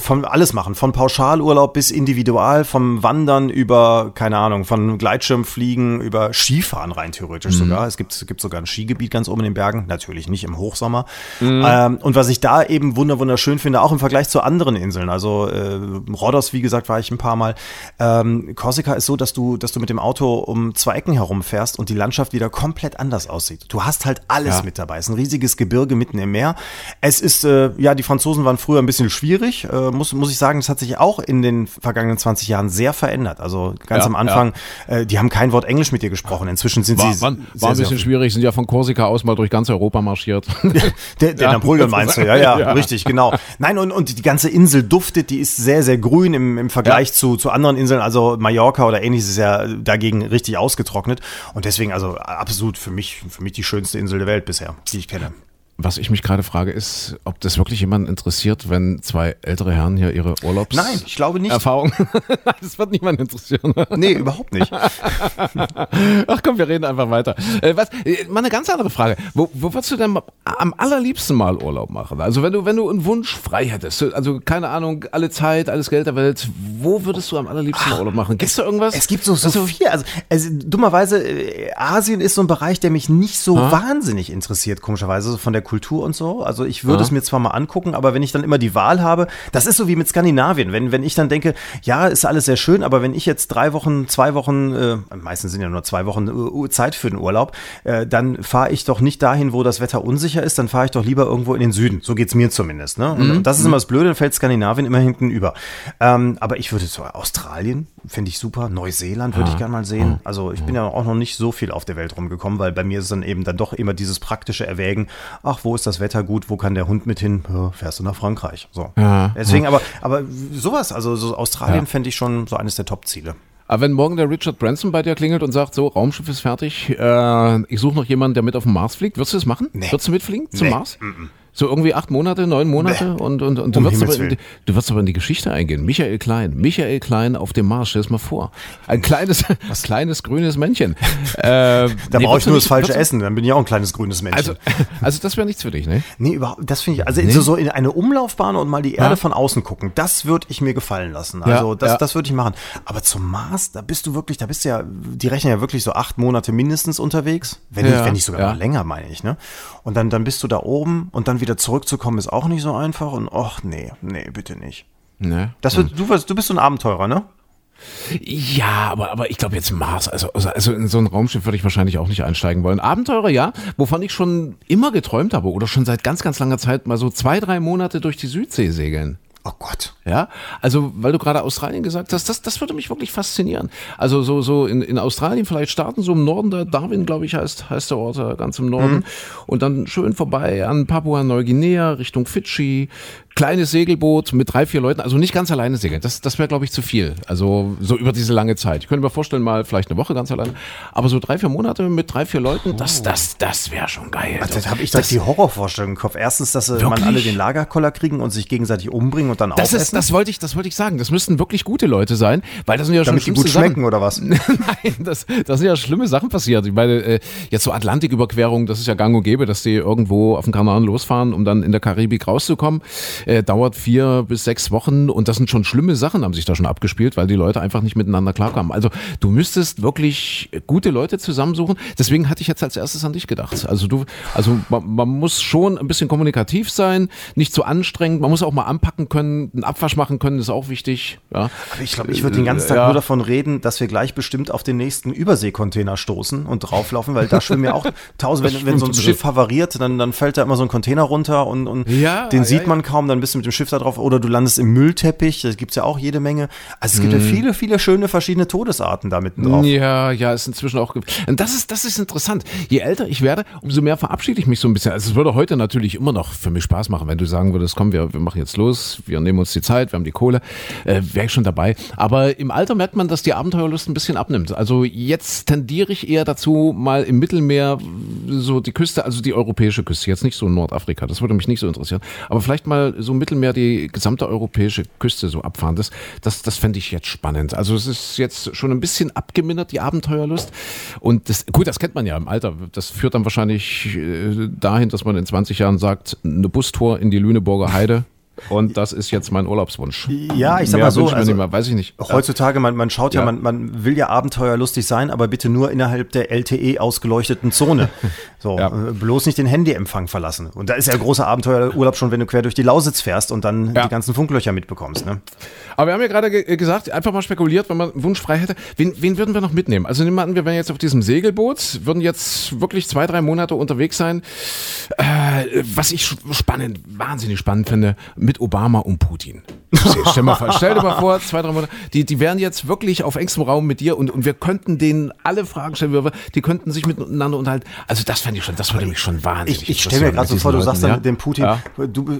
S3: von alles machen, von Pauschalurlaub bis individual, vom Wandern über, keine Ahnung, von Gleitschirmfliegen über Skifahren rein theoretisch sogar. Es gibt, es gibt sogar ein Skigebiet ganz oben in den Bergen, natürlich nicht im Hochsommer. Ähm, und was ich da eben wunder wunderschön finde, auch im Vergleich zu anderen Inseln, also äh, Rhodos, wie gesagt, war ich ein paar Mal. Ähm, Korsika ist so, dass du, dass du mit dem Auto um zwei Ecken herumfährst und die Landschaft wieder komplett anders aussieht. Du hast halt alles
S2: Ja.
S3: mit dabei. Es ist ein riesiges Gebirge mitten im Meer. Es ist, äh, ja, die Franzosen waren früher ein bisschen schwierig, äh, muss, muss ich sagen. Das hat sich auch in den vergangenen 20 Jahren sehr verändert. Also ganz
S2: Ja,
S3: am Anfang, äh, die haben kein Wort Englisch mit dir gesprochen. Inzwischen sind
S2: war,
S3: sie
S2: war, war ein bisschen schwierig, sind ja von Korsika aus mal durch ganz Europa marschiert.
S3: Der, der
S2: Ja.
S3: Napoleon meinst du, ja, ja,
S2: Ja.
S3: richtig, genau. Nein, und, und die ganze Insel duftet, die ist sehr, sehr grün im, im Vergleich
S2: Ja.
S3: zu, zu anderen Inseln. Also Mallorca oder ähnliches ist ja dagegen richtig ausgetrocknet. Und deswegen also absolut für mich, für mich die schönste Insel der Welt bisher, die ich kenne.
S2: Was ich mich gerade frage, ist, ob das wirklich jemanden interessiert, wenn zwei ältere Herren hier ihre Urlaubs
S3: Nein, ich glaube nicht.
S2: Erfahrung. das wird niemanden interessieren.
S3: Nee, überhaupt nicht.
S2: Ach komm, wir reden einfach weiter. Äh, was, äh, mal eine ganz andere Frage. Wo, wo würdest du denn am allerliebsten mal Urlaub machen? Also wenn du, wenn du einen Wunsch frei hättest, also keine Ahnung, alle Zeit, alles Geld der Welt, wo würdest du am allerliebsten mal Urlaub machen? Gibt's da irgendwas?
S3: Es gibt so, so viel. Also, also dummerweise, äh, Asien ist so ein Bereich, der mich nicht so wahnsinnig interessiert, komischerweise, von der Kultur und so. Also ich würde
S2: Ah.
S3: es mir zwar mal angucken, aber wenn ich dann immer die Wahl habe, das ist so wie mit Skandinavien. Wenn, wenn ich dann denke, ja, ist alles sehr schön, aber wenn ich jetzt drei Wochen, zwei Wochen, äh, meistens sind ja nur zwei Wochen äh, Zeit für den Urlaub, äh, dann fahre ich doch nicht dahin, wo das Wetter unsicher ist, dann fahre ich doch lieber irgendwo in den Süden. So geht's mir zumindest. Ne? Und, und das ist immer das Blöde, dann fällt Skandinavien immer hinten über. Ähm, aber ich würde so Australien, finde ich super. Neuseeland würde ich gerne mal sehen. Also ich bin ja auch noch nicht so viel auf der Welt rumgekommen, weil bei mir ist dann eben dann doch immer dieses praktische Erwägen, ach, wo ist das Wetter gut, wo kann der Hund mit hin? Ja, fährst du nach Frankreich. So.
S2: Ja,
S3: Deswegen, aber, aber sowas, also so Australien
S2: Ja.
S3: fände ich schon so eines der Top-Ziele.
S2: Aber wenn morgen der Richard Branson bei dir klingelt und sagt, so, Raumschiff ist fertig, äh, ich suche noch jemanden, der mit auf den Mars fliegt, wirst du das machen?
S3: Nee.
S2: Würdest du mitfliegen zum
S3: Nee.
S2: Mars? So irgendwie acht Monate, neun Monate und, und, und du,
S3: Um
S2: wirst aber in du wirst aber in die Geschichte eingehen. Michael Klein, Michael Klein auf dem Mars, stell es mal vor. Ein kleines, kleines grünes Männchen. Äh,
S3: Da
S2: nee,
S3: brauche ich nur das falsche Essen, dann bin ich auch ein kleines grünes Männchen.
S2: Also, also das wäre nichts für dich, ne?
S3: Nee, überhaupt, das finde ich, also so, so in eine Umlaufbahn und mal die Erde
S2: Ja.
S3: von außen gucken, das würde ich mir gefallen lassen. Also
S2: Ja,
S3: das,
S2: ja.
S3: das würde ich machen. Aber zum Mars, da bist du wirklich, da bist du ja, die rechnen ja wirklich so acht Monate mindestens unterwegs, wenn, nicht, wenn nicht sogar länger, meine ich. Ne? Und dann, dann bist du da oben und dann wieder zurückzukommen ist auch nicht so einfach und ach nee, nee, bitte nicht.
S2: ne?
S3: Das wird, du, du bist so ein Abenteurer, ne?
S2: Ja, aber, aber ich glaube jetzt Mars, also, also- also in so ein Raumschiff würde ich wahrscheinlich auch nicht einsteigen wollen. Abenteurer, ja, wovon ich schon immer geträumt habe oder schon seit ganz, ganz langer Zeit mal so zwei, drei Monate durch die Südsee segeln.
S3: Oh Gott.
S2: Ja, also weil du gerade Australien gesagt hast, das, das würde mich wirklich faszinieren. Also so, so in, in Australien vielleicht starten, so im Norden, da Darwin, glaube ich, heißt, heißt der Ort, äh, ganz im Norden. Und dann schön vorbei an Papua-Neuguinea, Richtung Fidschi, kleines Segelboot mit drei, vier Leuten, also nicht ganz alleine segeln. Das, das wäre, glaube ich, zu viel. Also so über diese lange Zeit. Ich könnte mir vorstellen, mal vielleicht eine Woche ganz alleine. Aber so drei, vier Monate mit drei, vier Leuten, das, das, das wäre schon geil.
S3: Also, das habe ich direkt die Horrorvorstellung im Kopf. Erstens, dass äh, man
S2: Wirklich?
S3: alle den Lagerkoller kriegen und sich gegenseitig umbringen und dann
S2: Das ist,
S3: aufessen,
S2: das wollte ich, das wollte ich sagen. Das müssten wirklich gute Leute sein, weil das sind ja schon
S3: damit die gut
S2: Sachen.
S3: schmecken oder was?
S2: Nein, das, das sind ja schlimme Sachen passiert. Ich meine, äh, jetzt so Atlantiküberquerung, das ist ja gang und gäbe, dass die irgendwo auf den Kanaren losfahren, um dann in der Karibik rauszukommen. Äh, dauert vier bis sechs Wochen und das sind schon schlimme Sachen, haben sich da schon abgespielt, weil die Leute einfach nicht miteinander klarkamen. Also du müsstest wirklich gute Leute zusammensuchen. Deswegen hatte ich jetzt als erstes an dich gedacht. Also du, also man, man muss schon ein bisschen kommunikativ sein, nicht zu anstrengend, man muss auch mal anpacken können. einen Abwasch machen können, ist auch wichtig. Ja.
S3: Aber ich glaube, ich würde den ganzen Tag
S2: Ja.
S3: nur davon reden, dass wir gleich bestimmt auf den nächsten Überseekontainer stoßen und drauflaufen, weil da schwimmen ja auch tausend, wenn, wenn so ein. Schiff havariert, dann, dann fällt da immer so ein Container runter und, und
S2: Ja,
S3: den sieht man kaum, dann bist du mit dem Schiff da drauf oder du landest im Müllteppich, das gibt's ja auch jede Menge. Also es gibt
S2: Mhm.
S3: ja viele, viele schöne verschiedene Todesarten da mitten drauf.
S2: Ja, ja, ist inzwischen auch. Und das ist, das ist interessant. Je älter ich werde, umso mehr verabschiede ich mich so ein bisschen. Also es würde heute natürlich immer noch für mich Spaß machen, wenn du sagen würdest, komm, wir, wir machen jetzt los, wir nehmen uns die Zeit, wir haben die Kohle, äh, wäre ich schon dabei. Aber im Alter merkt man, dass die Abenteuerlust ein bisschen abnimmt. Also jetzt tendiere ich eher dazu, mal im Mittelmeer so die Küste, also die europäische Küste, jetzt nicht so Nordafrika, das würde mich nicht so interessieren, aber vielleicht mal so Mittelmeer die gesamte europäische Küste so abfahren. Das, das, das fände ich jetzt spannend. Also es ist jetzt schon ein bisschen abgemindert, die Abenteuerlust. Und das, gut, das kennt man ja im Alter. Das führt dann wahrscheinlich äh, dahin, dass man in 20 Jahren sagt, eine Bustour in die Lüneburger Heide. Und das ist jetzt mein Urlaubswunsch.
S3: Ja, ich sag
S2: Mehr
S3: mal so, also-
S2: mehr, weiß ich nicht.
S3: Heutzutage, man, man schaut ja,
S2: Ja.
S3: man, man will ja abenteuerlustig sein, aber bitte nur innerhalb der LTE ausgeleuchteten Zone. So,
S2: Ja.
S3: äh, bloß nicht den Handyempfang verlassen. Und da ist ja großer Abenteuerurlaub schon, wenn du quer durch die Lausitz fährst und dann
S2: Ja.
S3: die ganzen Funklöcher mitbekommst. Ne?
S2: Aber wir haben ja gerade ge gesagt, einfach mal spekuliert, wenn man Wunsch frei hätte. Wen, wen würden wir noch mitnehmen? Also nehmen wir an, wir wären jetzt auf diesem Segelboot, würden jetzt wirklich zwei, drei Monate unterwegs sein. Äh, was ich spannend, wahnsinnig spannend finde, mit Obama und Putin. Stell, mal, stell dir mal vor, zwei, drei Monate, die, die wären jetzt wirklich auf engstem Raum mit dir und, und wir könnten denen alle Fragen stellen, wir- die könnten sich miteinander unterhalten. Also das fände ich schon, das würde mich schon wahnsinnig
S3: Ich, ich stelle mir gerade so
S2: mit
S3: vor, du
S2: diesen
S3: sagst dann
S2: Leuten,
S3: dem Putin,
S2: Ja?
S3: du, äh,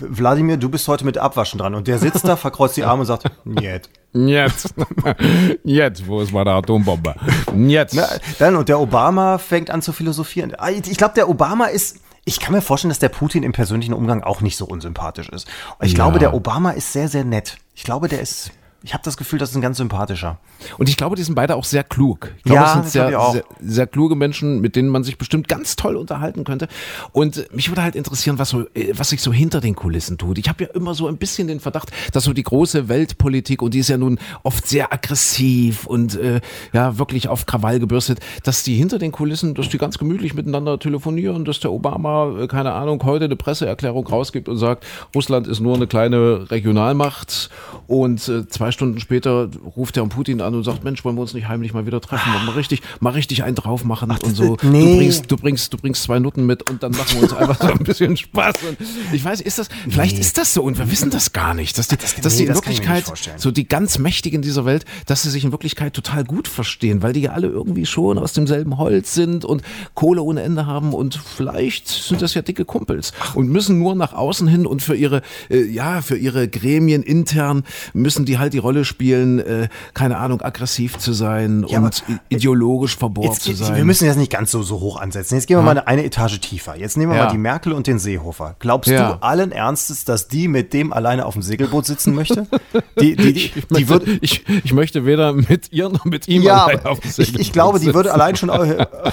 S3: Wladimir, du bist heute mit Abwaschen dran. Und der sitzt da, verkreuzt die Arme und sagt, Niet.
S2: Jetzt. Jetzt, wo ist meine Atombombe? Jetzt.
S3: Na, dann, und der Obama fängt an zu philosophieren. Ah, Ich glaube, der Obama ist. Ich kann mir vorstellen, dass der Putin im persönlichen Umgang auch nicht so unsympathisch ist. Ich
S2: Ja.
S3: glaube, der Obama ist sehr, sehr nett. Ich glaube, der ist. Ich habe das Gefühl, das ist ein ganz sympathischer.
S2: Und ich glaube, die sind beide auch sehr klug. Ich glaube,
S3: Ja,
S2: das sind
S3: das
S2: sehr, sehr, sehr kluge Menschen, mit denen man sich bestimmt ganz toll unterhalten könnte. Und äh, mich würde halt interessieren, was, so, äh, was sich so hinter den Kulissen tut. Ich habe ja immer so ein bisschen den Verdacht, dass so die große Weltpolitik, und die ist ja nun oft sehr aggressiv und äh, ja wirklich auf Krawall gebürstet, dass die hinter den Kulissen, dass die ganz gemütlich miteinander telefonieren, dass der Obama, äh, keine Ahnung, heute eine Presseerklärung rausgibt und sagt, Russland ist nur eine kleine Regionalmacht und äh, zwei Stunden später ruft er Putin an und sagt, Mensch, wollen wir uns nicht heimlich mal wieder treffen und mal richtig, mal richtig einen drauf machen und so.
S3: nee.
S2: Du bringst, du bringst, du bringst zwei Nutten mit und dann machen wir uns einfach so ein bisschen Spaß. Und ich weiß, ist das, vielleicht ist das so und wir wissen das gar nicht, dass die, dass
S3: nee,
S2: die in
S3: das
S2: Wirklichkeit, so die ganz Mächtigen dieser Welt, dass sie sich in Wirklichkeit total gut verstehen, weil die ja alle irgendwie schon aus demselben Holz sind und Kohle ohne Ende haben und vielleicht sind das ja dicke Kumpels und müssen nur nach außen hin und für ihre, äh, ja, für ihre Gremien intern müssen die halt die Rolle spielen, äh, keine Ahnung, aggressiv zu sein
S3: Ja,
S2: und ideologisch verbohrt zu sein.
S3: wir müssen jetzt nicht ganz so, so hoch ansetzen. Jetzt gehen wir mal eine, eine Etage tiefer. Jetzt nehmen wir
S2: Ja.
S3: mal die Merkel und den Seehofer. Glaubst
S2: Ja.
S3: du allen Ernstes, dass die mit dem alleine auf dem Segelboot sitzen möchte? Die, die, die,
S2: ich,
S3: die
S2: möchte, ich, ich möchte weder mit ihr noch mit ihm
S3: Ja,
S2: allein
S3: aber
S2: auf dem
S3: ich,
S2: Segelboot
S3: ich glaube, die
S2: sitzen.
S3: würde allein schon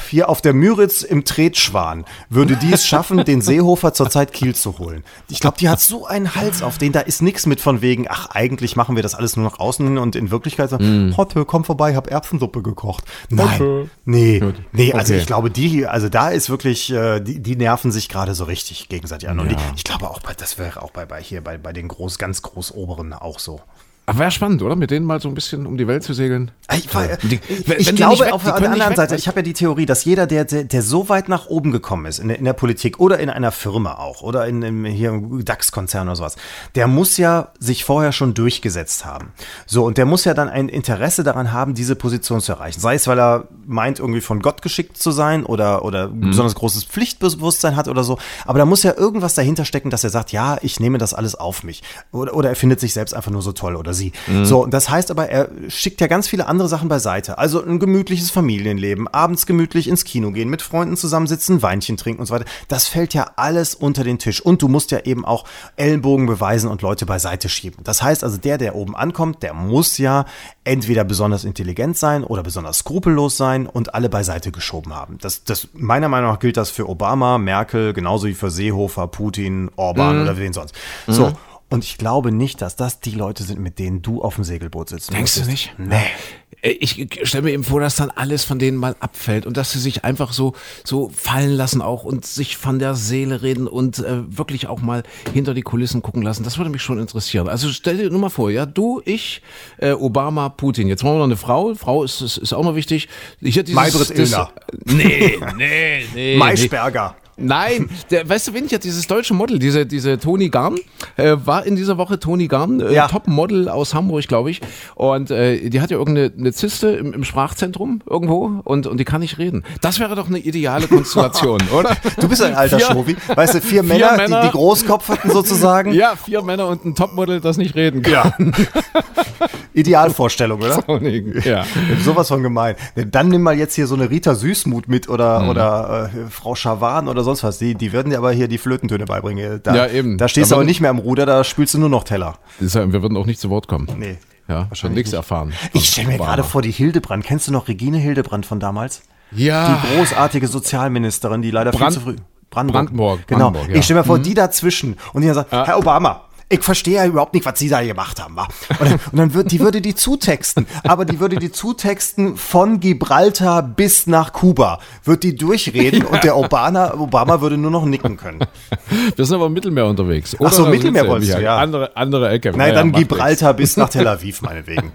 S3: hier auf der Müritz im Tretschwan, würde die es schaffen, den Seehofer zur Zeit Kiel zu holen. Ich glaube, die hat so einen Hals auf den, da ist nichts mit von wegen, ach, eigentlich machen wir das alles nur nach außen hin und in Wirklichkeit so,
S2: Mm.
S3: Hotte, komm vorbei, hab Erbsensuppe gekocht. Nein,
S2: Hotte.
S3: nee, nee, also
S2: Okay.
S3: ich glaube, die, also da ist wirklich, äh, die, die nerven sich gerade so richtig gegenseitig an. Und
S2: Ja.
S3: die, ich glaube auch, bei, das wäre auch bei, bei hier, bei, bei den groß, ganz groß Oberen auch so.
S2: Aber wäre spannend, oder? Mit denen mal so ein bisschen um die Welt zu segeln.
S3: Ich, war,
S2: Die-
S3: ich, glaube,
S2: weg-
S3: auf der anderen
S2: weg,
S3: Seite, ich habe ja die Theorie, dass jeder, der, der, der so weit nach oben gekommen ist, in der, in der Politik oder in einer Firma auch, oder in einem hier im DAX-Konzern oder sowas, der muss ja sich vorher schon durchgesetzt haben. So, und der muss ja dann ein Interesse daran haben, diese Position zu erreichen. Sei es, weil er meint, irgendwie von Gott geschickt zu sein oder, oder
S2: Mhm.
S3: besonders großes Pflichtbewusstsein hat oder so. Aber da muss ja irgendwas dahinter stecken, dass er sagt, ja, ich nehme das alles auf mich. Oder, oder er findet sich selbst einfach nur so toll oder sie.
S2: Mhm.
S3: So, das heißt aber, er schickt ja ganz viele andere Sachen beiseite. Also ein gemütliches Familienleben, abends gemütlich ins Kino gehen, mit Freunden zusammensitzen, Weinchen trinken und so weiter. Das fällt ja alles unter den Tisch. Und du musst ja eben auch Ellenbogen beweisen und Leute beiseite schieben. Das heißt also, der, der oben ankommt, der muss ja entweder besonders intelligent sein oder besonders skrupellos sein und alle beiseite geschoben haben. Das, das, meiner Meinung nach gilt das für Obama, Merkel, genauso wie für Seehofer, Putin, Orban oder wen sonst. So. Und ich glaube nicht, dass das die Leute sind, mit denen du auf dem Segelboot sitzt.
S2: Denkst du nicht?
S3: Nee.
S2: Äh, Ich stelle mir eben vor, dass dann alles von denen mal abfällt und dass sie sich einfach so, so fallen lassen auch und sich von der Seele reden und äh, wirklich auch mal hinter die Kulissen gucken lassen. Das würde mich schon interessieren. Also stell dir nur mal vor, ja, du, ich, äh, Obama, Putin. Jetzt machen wir noch eine Frau. Frau ist, ist, ist auch noch wichtig. Ich hätte dieses,
S3: Maybrit Illner.
S2: Nee, nee, nee.
S3: Maischberger.
S2: Nein, der, weißt du, wen ich jetzt dieses deutsche Model, diese, diese Toni Garn, äh, war in dieser Woche Toni Garn, äh,
S3: Ja.
S2: Topmodel aus Hamburg, glaube ich. Und äh, die hat ja irgendeine eine Zyste im, im Sprachzentrum irgendwo und, und die kann nicht reden. Das wäre doch eine ideale Konstellation, oder?
S3: Du bist ein alter
S2: Vier-
S3: Schrovi. Weißt du, vier Männer,
S2: Männer.
S3: Die, die Großkopferten sozusagen.
S2: Ja, vier Männer und ein Topmodel, das nicht reden kann.
S3: Idealvorstellung, oder?
S2: Ja.
S3: Sowas von gemein. Dann nimm mal jetzt hier so eine Rita Süßmuth mit oder,
S2: Mhm.
S3: oder äh, Frau Schawan oder sonst was. Die, die würden dir aber hier die Flötentöne beibringen. Da,
S2: Ja, eben.
S3: Da stehst du
S2: Aber-
S3: nicht mehr am Ruder, da spülst du nur noch Teller.
S2: Heißt, Wir würden auch nicht zu Wort kommen.
S3: Nee.
S2: Ja, schon nichts
S3: nicht.
S2: erfahren.
S3: Ich stelle mir gerade vor, die Hildebrand. Kennst du noch Regine Hildebrand von damals?
S2: Ja.
S3: Die großartige Sozialministerin, die leider
S2: Brand-
S3: viel zu früh. Brandenburg.
S2: Brandenburg,
S3: Genau.
S2: Brandenburg, ja. Mhm.
S3: Ich stelle mir vor, die dazwischen. Und die dann sagt, Herr Obama, ich verstehe ja überhaupt nicht, was Sie da gemacht haben. Wa? Und dann, und dann wird, die würde die zutexten. Aber die würde die zutexten von Gibraltar bis nach Kuba. Wird die durchreden und der Obama, Obama würde nur noch nicken können.
S2: Wir sind aber im Mittelmeer unterwegs.
S3: Ach so,
S2: Oder
S3: Mittelmeer wolltest du, ja.
S2: Andere, andere Ecke.
S3: Nein,
S2: Naja,
S3: dann
S2: macht nichts.
S3: Gibraltar bis nach Tel Aviv, meinetwegen.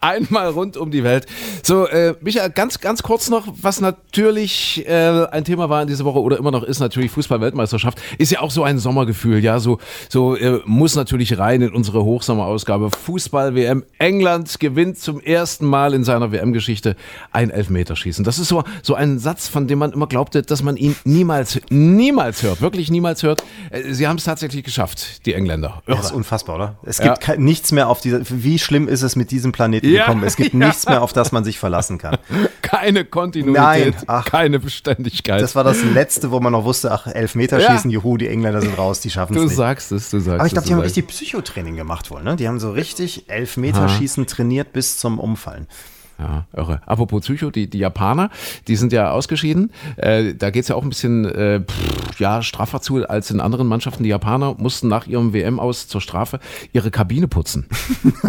S2: Einmal rund um die Welt. So, äh, Michael, ganz, ganz kurz noch, was natürlich äh, ein Thema war in dieser Woche oder immer noch ist, natürlich Fußball-Weltmeisterschaft. Ist ja auch so ein Sommergefühl, ja, so, so äh, muss natürlich rein in unsere Hochsommerausgabe. Fußball-WM. England gewinnt zum ersten Mal in seiner WM-Geschichte ein Elfmeterschießen. Das ist so, so ein Satz, von dem man immer glaubte, dass man ihn niemals, niemals hört, wirklich niemals hört. Äh, Sie haben es tatsächlich geschafft, die Engländer.
S3: Das
S2: Irre.
S3: ist unfassbar, oder? Es
S2: Ja.
S3: gibt nichts mehr auf dieser. Wie schlimm ist es mit diesem Planeten
S2: Ja,
S3: gekommen? Es gibt
S2: ja.
S3: nichts mehr, auf das man sich verlassen kann.
S2: Keine Kontinuität,
S3: Nein, ach.
S2: keine Beständigkeit.
S3: Das war das Letzte, wo man noch wusste, ach, Elfmeterschießen, juhu, die Engländer sind raus, die schaffen es
S2: Du
S3: nicht.
S2: sagst es, du sagst
S3: Aber ich glaube, die haben richtig Psychotraining gemacht wohl, ne? Die haben so richtig Elfmeterschießen trainiert bis zum Umfallen.
S2: Ja, irre. Apropos Psycho, die, die Japaner, die sind ja ausgeschieden. Äh, da geht's ja auch ein bisschen äh, pff, ja, straffer zu als in anderen Mannschaften. Die Japaner mussten nach ihrem WM aus zur Strafe ihre Kabine putzen.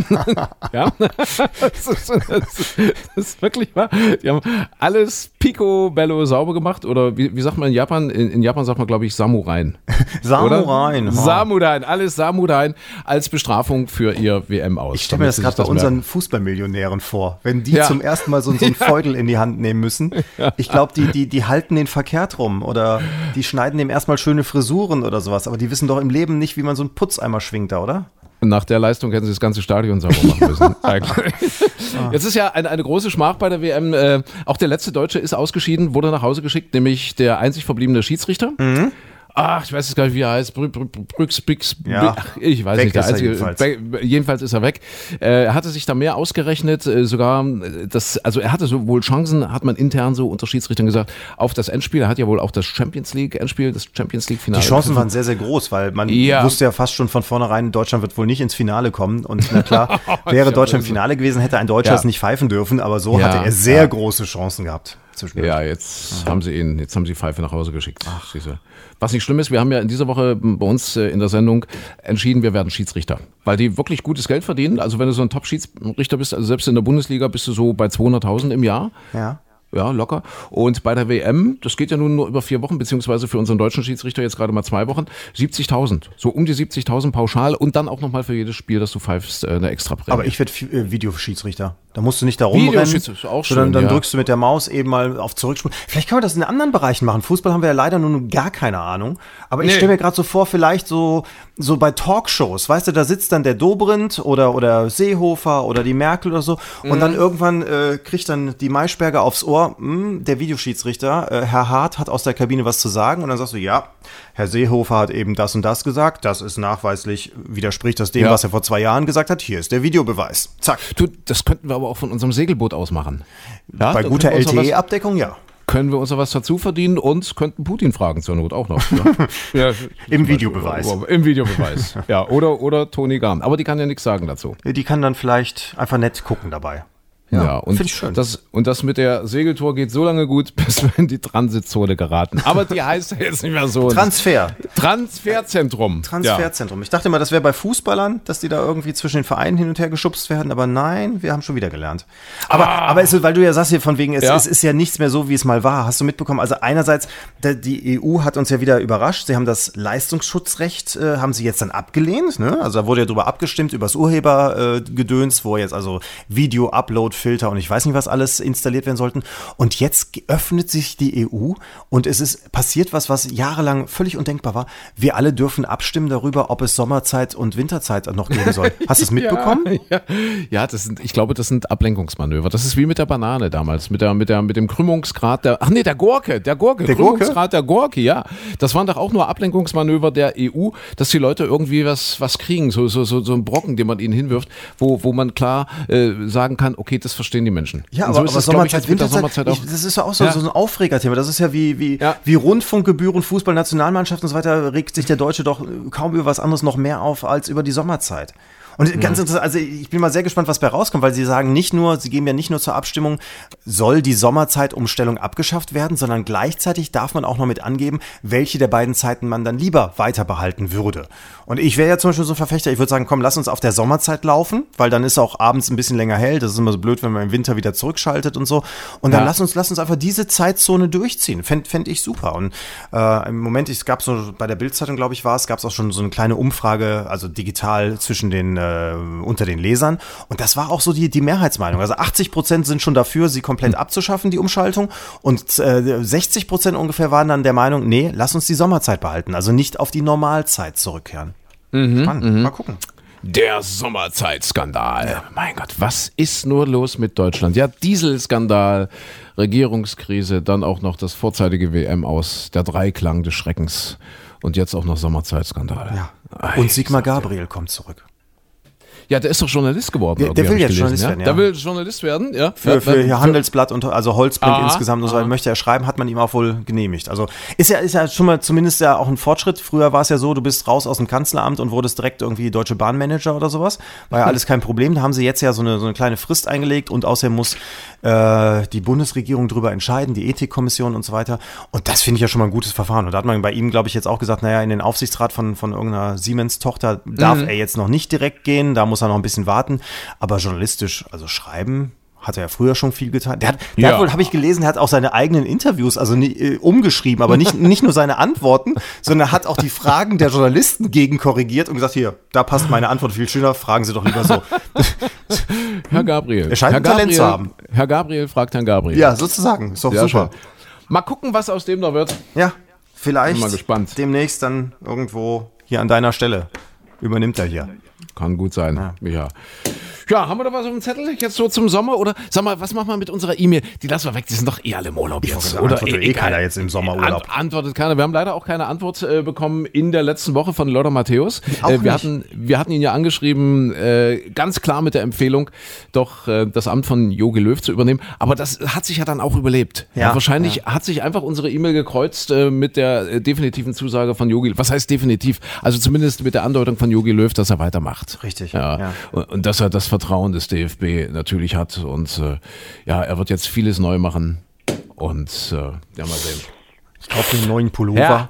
S2: ja, das ist, das, ist, wirklich wahr. Die haben alles picobello sauber gemacht oder wie, wie sagt man in Japan? In, in Japan sagt man, glaube ich, Samurain.
S3: Samurai.
S2: Oder? Samurain, alles Samurain als Bestrafung für ihr WM aus.
S3: Ich stelle mir das gerade bei unseren Fußballmillionären vor. Wenn die
S2: Ja.
S3: zum ersten Mal so, so einen Feudel in die Hand nehmen müssen. Ich glaube, die, die, die halten den verkehrt rum oder die schneiden dem erstmal schöne Frisuren oder sowas. Aber die wissen doch im Leben nicht, wie man so einen Putzeimer schwingt da, oder?
S2: Nach der Leistung hätten sie das ganze Stadion sauber machen müssen. Eigentlich. Jetzt ist ja eine, eine große Schmach bei der WM. Äh, auch der letzte Deutsche ist ausgeschieden, wurde nach Hause geschickt, nämlich der einzig verbliebene Schiedsrichter. Ach, ich weiß jetzt gar nicht, wie er heißt. Brü- Brü- Brü- Brüx, Bix,
S3: Ja.
S2: Ach, ich weiß nicht. Der
S3: er
S2: einzige,
S3: jedenfalls.
S2: Jedenfalls ist er weg. Äh, Er hatte sich da mehr ausgerechnet, äh, sogar äh, das, also er hatte so wohl Chancen, hat man intern so unter Schiedsrichtern gesagt, auf das Endspiel. Er hat ja wohl auch das Champions League Endspiel, das Champions League Finale.
S3: Die Chancen waren sehr, sehr groß, weil man
S2: Ja.
S3: wusste ja fast schon von vornherein, Deutschland wird wohl nicht ins Finale kommen. Und na klar, wäre Deutschland im Finale gewesen, hätte ein Deutscher
S2: Ja.
S3: es nicht pfeifen dürfen, aber so hatte er sehr große Chancen gehabt. Zwischendurch.
S2: Ja, jetzt haben sie ihn, jetzt haben sie Pfeife nach Hause geschickt. Ach. Siehste. Was nicht schlimm ist, wir haben ja in dieser Woche bei uns äh, in der Sendung entschieden, wir werden Schiedsrichter. Weil die wirklich gutes Geld verdienen. Also wenn du so ein Top-Schiedsrichter bist, also selbst in der Bundesliga bist du so bei 200.000 im Jahr.
S3: Ja.
S2: Ja, locker. Und bei der WM, das geht ja nun nur über vier Wochen, beziehungsweise für unseren deutschen Schiedsrichter jetzt gerade mal zwei Wochen, 70.000. So um die 70.000 pauschal und dann auch nochmal für jedes Spiel, das du pfeifst, äh, eine extra Prämie.
S3: Aber ich werde äh, Videoschiedsrichter. Da musst du nicht da rumrennen, sondern
S2: schön,
S3: dann
S2: ja.
S3: drückst du mit der Maus eben mal auf Zurückspulen. Vielleicht können wir das in anderen Bereichen machen. Fußball haben wir ja leider nun gar keine Ahnung. Aber ich
S2: Nee.
S3: stelle mir gerade so vor, vielleicht so, so bei Talkshows, weißt du, da sitzt dann der Dobrindt oder, oder Seehofer oder die Merkel oder so und
S2: Mhm.
S3: dann irgendwann äh, kriegt dann die Maischberger aufs Ohr, hm, der Videoschiedsrichter, äh, Herr Hart hat aus der Kabine was zu sagen und dann sagst du, ja, Herr Seehofer hat eben das und das gesagt, das ist nachweislich, widerspricht das dem,
S2: Ja.
S3: was er vor zwei Jahren gesagt hat, hier ist der Videobeweis. Zack.
S2: du, das könnten wir aber auch von unserem Segelboot aus machen. Ja,
S3: Bei guter LTE-Abdeckung, ja.
S2: können wir uns da was dazu verdienen und könnten Putin fragen zur Not auch noch. Ja. ja,
S3: Im Videobeweis.
S2: Im Videobeweis. ja, oder, oder Toni Garn. Aber die kann ja nichts sagen dazu.
S3: Die kann dann vielleicht einfach nett gucken dabei.
S2: Ja, und,
S3: find ich schön.
S2: Das, und das mit der Segeltour geht so lange gut, bis wir in die Transitzone geraten. Aber die heißt ja jetzt nicht mehr so.
S3: Transfer.
S2: Transferzentrum.
S3: Transferzentrum. Ich dachte immer, das wäre bei Fußballern, dass die da irgendwie zwischen den Vereinen hin und her geschubst werden, aber nein, wir haben schon wieder gelernt. Aber, aber es, weil du ja sagst hier von wegen, es,
S2: Ja.
S3: es ist ja nichts mehr so, wie es mal war. Hast du mitbekommen? Also einerseits, die EU hat uns ja wieder überrascht. Sie haben das Leistungsschutzrecht, äh, haben sie jetzt dann abgelehnt. Ne? Also da wurde ja drüber abgestimmt, über das Urhebergedöns, äh, wo jetzt also Video-Upload-Filter und ich weiß nicht, was alles installiert werden sollten. Und jetzt öffnet sich die EU und es ist passiert was, was jahrelang völlig undenkbar war. Wir alle dürfen abstimmen darüber, ob es Sommerzeit und Winterzeit noch geben soll. Hast du es mitbekommen?
S2: Ja, ja, das sind, ich glaube, das sind Ablenkungsmanöver. Das ist wie mit der Banane damals, mit der, mit der, mit dem Krümmungsgrad der, ach nee, der Gurke, der Gurke,
S3: Der Gurke?
S2: Krümmungsgrad der Gurke, ja. Das waren doch auch nur Ablenkungsmanöver der EU, dass die Leute irgendwie was, was kriegen, so, so, so, so ein Brocken, den man ihnen hinwirft, wo, wo man klar äh, sagen kann, okay, das verstehen die Menschen.
S3: Ja, aber,
S2: so
S3: aber
S2: ich,
S3: Sommerzeit,
S2: der
S3: Winterzeit,
S2: Sommerzeit auch.
S3: ich, das ist ja auch so,
S2: Ja.
S3: so ein Aufregerthema. Das ist ja wie, wie,
S2: Ja.
S3: wie Rundfunkgebühren, Fußball, Nationalmannschaft und so weiter, regt sich der Deutsche doch kaum über was anderes noch mehr auf als über die Sommerzeit. Und ganz interessant, also ich bin mal sehr gespannt, was bei rauskommt, weil sie sagen nicht nur, sie geben ja nicht nur zur Abstimmung, soll die Sommerzeitumstellung abgeschafft werden, sondern gleichzeitig darf man auch noch mit angeben, welche der beiden Zeiten man dann lieber weiter behalten würde. Und ich wäre ja zum Beispiel so ein Verfechter, ich würde sagen, komm, lass uns auf der Sommerzeit laufen, weil dann ist auch abends ein bisschen länger hell. Das ist immer so blöd, wenn man im Winter wieder zurückschaltet und so. Und dann
S2: Ja.
S3: lass uns, lass uns einfach diese Zeitzone durchziehen. Fände fänd ich super. Und äh, im Moment, es gab so bei der Bildzeitung, glaube ich, war es, gab es auch schon so eine kleine Umfrage, also digital zwischen den äh, unter den Lesern. Und das war auch so die, die Mehrheitsmeinung. Also 80 Prozent sind schon dafür, sie komplett abzuschaffen, die Umschaltung. Und äh, 60 Prozent ungefähr waren dann der Meinung, nee, lass uns die Sommerzeit behalten. Also nicht auf die Normalzeit zurückkehren. Spannend. Mal gucken.
S2: Der Sommerzeitskandal. Mein Gott, was ist nur los mit Deutschland? Ja, Dieselskandal, Regierungskrise, dann auch noch das vorzeitige WM aus, der Dreiklang des Schreckens und jetzt auch noch Sommerzeitskandal.
S3: Ja. Und Sigmar Gabriel kommt zurück.
S2: Ja, der ist doch Journalist geworden.
S3: Der- der will jetzt Journalist
S2: ja?
S3: werden, ja.
S2: Der will Journalist werden, ja.
S3: Für,
S2: ja,
S3: für
S2: ja,
S3: hier Handelsblatt und also Holzprint
S2: Aha,
S3: insgesamt und so
S2: aha.
S3: möchte er schreiben, hat man ihm auch wohl genehmigt. Also ist ja, ist ja schon mal zumindest ja auch ein Fortschritt. Früher war es ja so, du bist raus aus dem Kanzleramt und wurdest direkt irgendwie Deutsche Bahnmanager oder sowas. War ja alles kein Problem. Da haben sie jetzt ja so eine, so eine kleine Frist eingelegt und außerdem muss äh, die Bundesregierung drüber entscheiden, die Ethikkommission und so weiter. Und das finde ich ja schon mal ein gutes Verfahren. Und da hat man bei ihm, glaube ich, jetzt auch gesagt, naja, in den Aufsichtsrat von, von irgendeiner Siemens-Tochter darf er jetzt noch nicht direkt gehen, da muss er noch ein bisschen warten. Aber journalistisch, also schreiben, hat er ja früher schon viel getan. Der hat, der
S2: Ja.
S3: hat wohl, habe ich gelesen, er hat auch seine eigenen Interviews, also nie, äh, umgeschrieben, aber nicht, nicht nur seine Antworten, sondern hat auch die Fragen der Journalisten gegenkorrigiert und gesagt, hier, da passt meine Antwort viel schöner, fragen Sie doch lieber so.
S2: Herr Gabriel.
S3: Er scheint
S2: Herr
S3: ein Talent zu haben.
S2: Herr Gabriel fragt Herrn Gabriel.
S3: Ja, sozusagen. Ist doch
S2: Sehr
S3: super.
S2: schön. Mal gucken, was aus dem da wird.
S3: Ja, vielleicht
S2: Bin mal gespannt.
S3: demnächst dann irgendwo hier an deiner Stelle. Übernimmt er hier.
S2: Kann gut sein, ja. Ja, haben wir da was auf dem Zettel jetzt so zum Sommer? Oder sag mal, was machen wir mit unserer E-Mail? Die lassen wir weg, die sind doch eh alle im Urlaub jetzt.
S3: sagen,
S2: Oder
S3: antwortet eh keiner jetzt im Sommerurlaub.
S2: Ant antwortet keiner. Wir haben leider auch keine Antwort äh, bekommen in der letzten Woche von Lothar Matthäus.
S3: Auch
S2: Äh, wir,
S3: nicht.
S2: hatten, wir hatten ihn ja angeschrieben, äh, ganz klar mit der Empfehlung, doch äh, das Amt von Jogi Löw zu übernehmen. Aber das hat sich ja dann auch überlebt.
S3: Ja,
S2: wahrscheinlich hat sich einfach unsere E-Mail gekreuzt äh, mit der äh, definitiven Zusage von Jogi. Was heißt definitiv? Also zumindest mit der Andeutung von Jogi Löw, dass er weitermacht.
S3: Richtig,
S2: Ja.
S3: ja.
S2: Und, und dass er das Vertrauen des DFB natürlich hat. Und äh, ja, er wird jetzt vieles neu machen. Und äh, ja, mal sehen.
S3: Ich kaufe den neuen Pullover.
S2: Ja.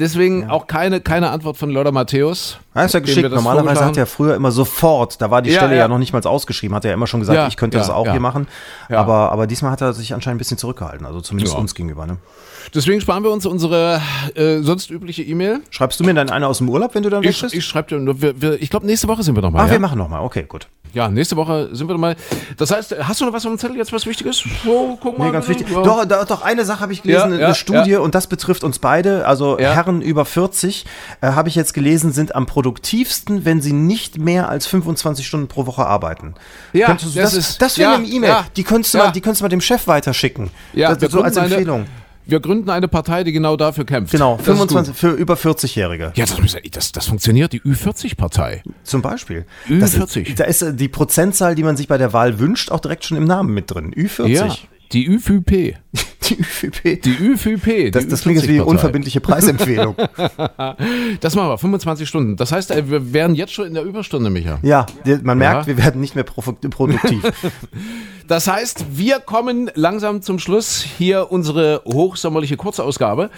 S2: Deswegen auch keine, keine Antwort von Lothar Matthäus.
S3: Ja, ist ja geschickt. Normalerweise hat er früher immer sofort, da war die
S2: Ja,
S3: Stelle ja,
S2: ja.
S3: noch nicht mal ausgeschrieben, hat er immer schon gesagt,
S2: Ja,
S3: ich könnte
S2: ja,
S3: das auch
S2: ja.
S3: hier machen.
S2: Ja.
S3: Aber, aber diesmal hat er sich anscheinend ein bisschen zurückgehalten, also zumindest
S2: Ja.
S3: uns gegenüber. Ne?
S2: Deswegen sparen wir uns unsere äh, sonst übliche E-Mail.
S3: Schreibst du mir dann eine aus dem Urlaub, wenn du dann weg
S2: Ich,
S3: bist?
S2: ich schreibe dir nur, wir, wir, ich glaube, nächste Woche sind wir nochmal.
S3: ah,
S2: ja?
S3: wir machen nochmal. Okay, gut.
S2: Ja, nächste Woche sind wir nochmal. Das heißt, hast du noch was auf dem Zettel jetzt, was Wichtiges? So, guck mal.
S3: Nee, ganz wichtig.
S2: Ja.
S3: Doch, doch, eine Sache habe ich gelesen,
S2: Ja,
S3: eine
S2: ja,
S3: Studie, und das betrifft uns beide. Also. Herren über 40, äh, habe ich jetzt gelesen, sind am produktivsten, wenn sie nicht mehr als 25 Stunden pro Woche arbeiten.
S2: Ja, das
S3: das,
S2: ist-
S3: das wäre eine E-Mail. die könntest du mal, die könntest du mal dem Chef weiterschicken.
S2: Ja,
S3: das, so als
S2: gründen eine-
S3: Empfehlung.
S2: Wir gründen eine Partei, die genau dafür kämpft.
S3: Genau,
S2: Das ist
S3: 25 für über 40-Jährige.
S2: Ja, das, das, das funktioniert, die Ü40-Partei.
S3: Zum Beispiel.
S2: Ü40.
S3: Das ist, da ist äh, die Prozentzahl, die man sich bei der Wahl wünscht, auch direkt schon im Namen mit drin. Ü40.
S2: Ja, die ÜVP.
S3: Die ÜVP.
S2: Die ÜVP.
S3: Das,
S2: die
S3: das klingt jetzt wie eine
S2: Ü40-Partei.
S3: unverbindliche Preisempfehlung.
S2: Das machen wir, 25 Stunden. Das heißt, äh, wir wären jetzt schon in der Überstunde, Micha.
S3: ja, man merkt,
S2: Ja.
S3: wir werden nicht mehr produktiv.
S2: Das heißt, wir kommen langsam zum Schluss. Hier unsere hochsommerliche Kurzausgabe.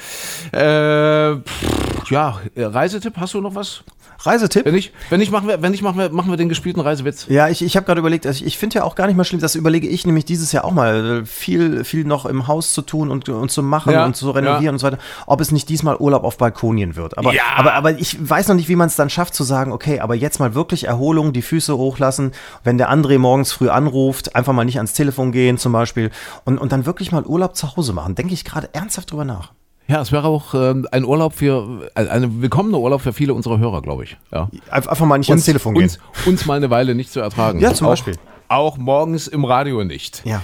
S2: Äh, pff, ja, Reisetipp, hast du noch was?
S3: Reisetipp?
S2: Wenn nicht, wenn nicht, machen wir, wenn nicht, machen wir, machen wir den gespielten Reisewitz.
S3: Ja, ich, ich habe gerade überlegt, also ich, ich finde ja auch gar nicht mal schlimm, das überlege ich nämlich dieses Jahr auch mal, äh, viel, viel noch im Haus zu tun und, und zu machen
S2: Ja,
S3: und zu renovieren
S2: ja.
S3: und so weiter, ob es nicht diesmal Urlaub auf Balkonien wird. Aber,
S2: Ja.
S3: aber, aber ich weiß noch nicht, wie man es dann schafft zu sagen, okay, aber jetzt mal wirklich Erholung, die Füße hochlassen, wenn der André morgens früh anruft, einfach mal nicht ans Telefon gehen zum Beispiel und, und dann wirklich mal Urlaub zu Hause machen. Denke ich gerade ernsthaft drüber nach.
S2: Ja, es wäre auch ähm, ein Urlaub für, äh, ein willkommener Urlaub für viele unserer Hörer, glaube ich. Ja.
S3: Einf- Einfach mal nicht ans Telefon gehen.
S2: uns, uns mal eine Weile nicht zu ertragen.
S3: Ja, zum
S2: auch,
S3: Beispiel.
S2: Auch morgens im Radio nicht.
S3: Ja.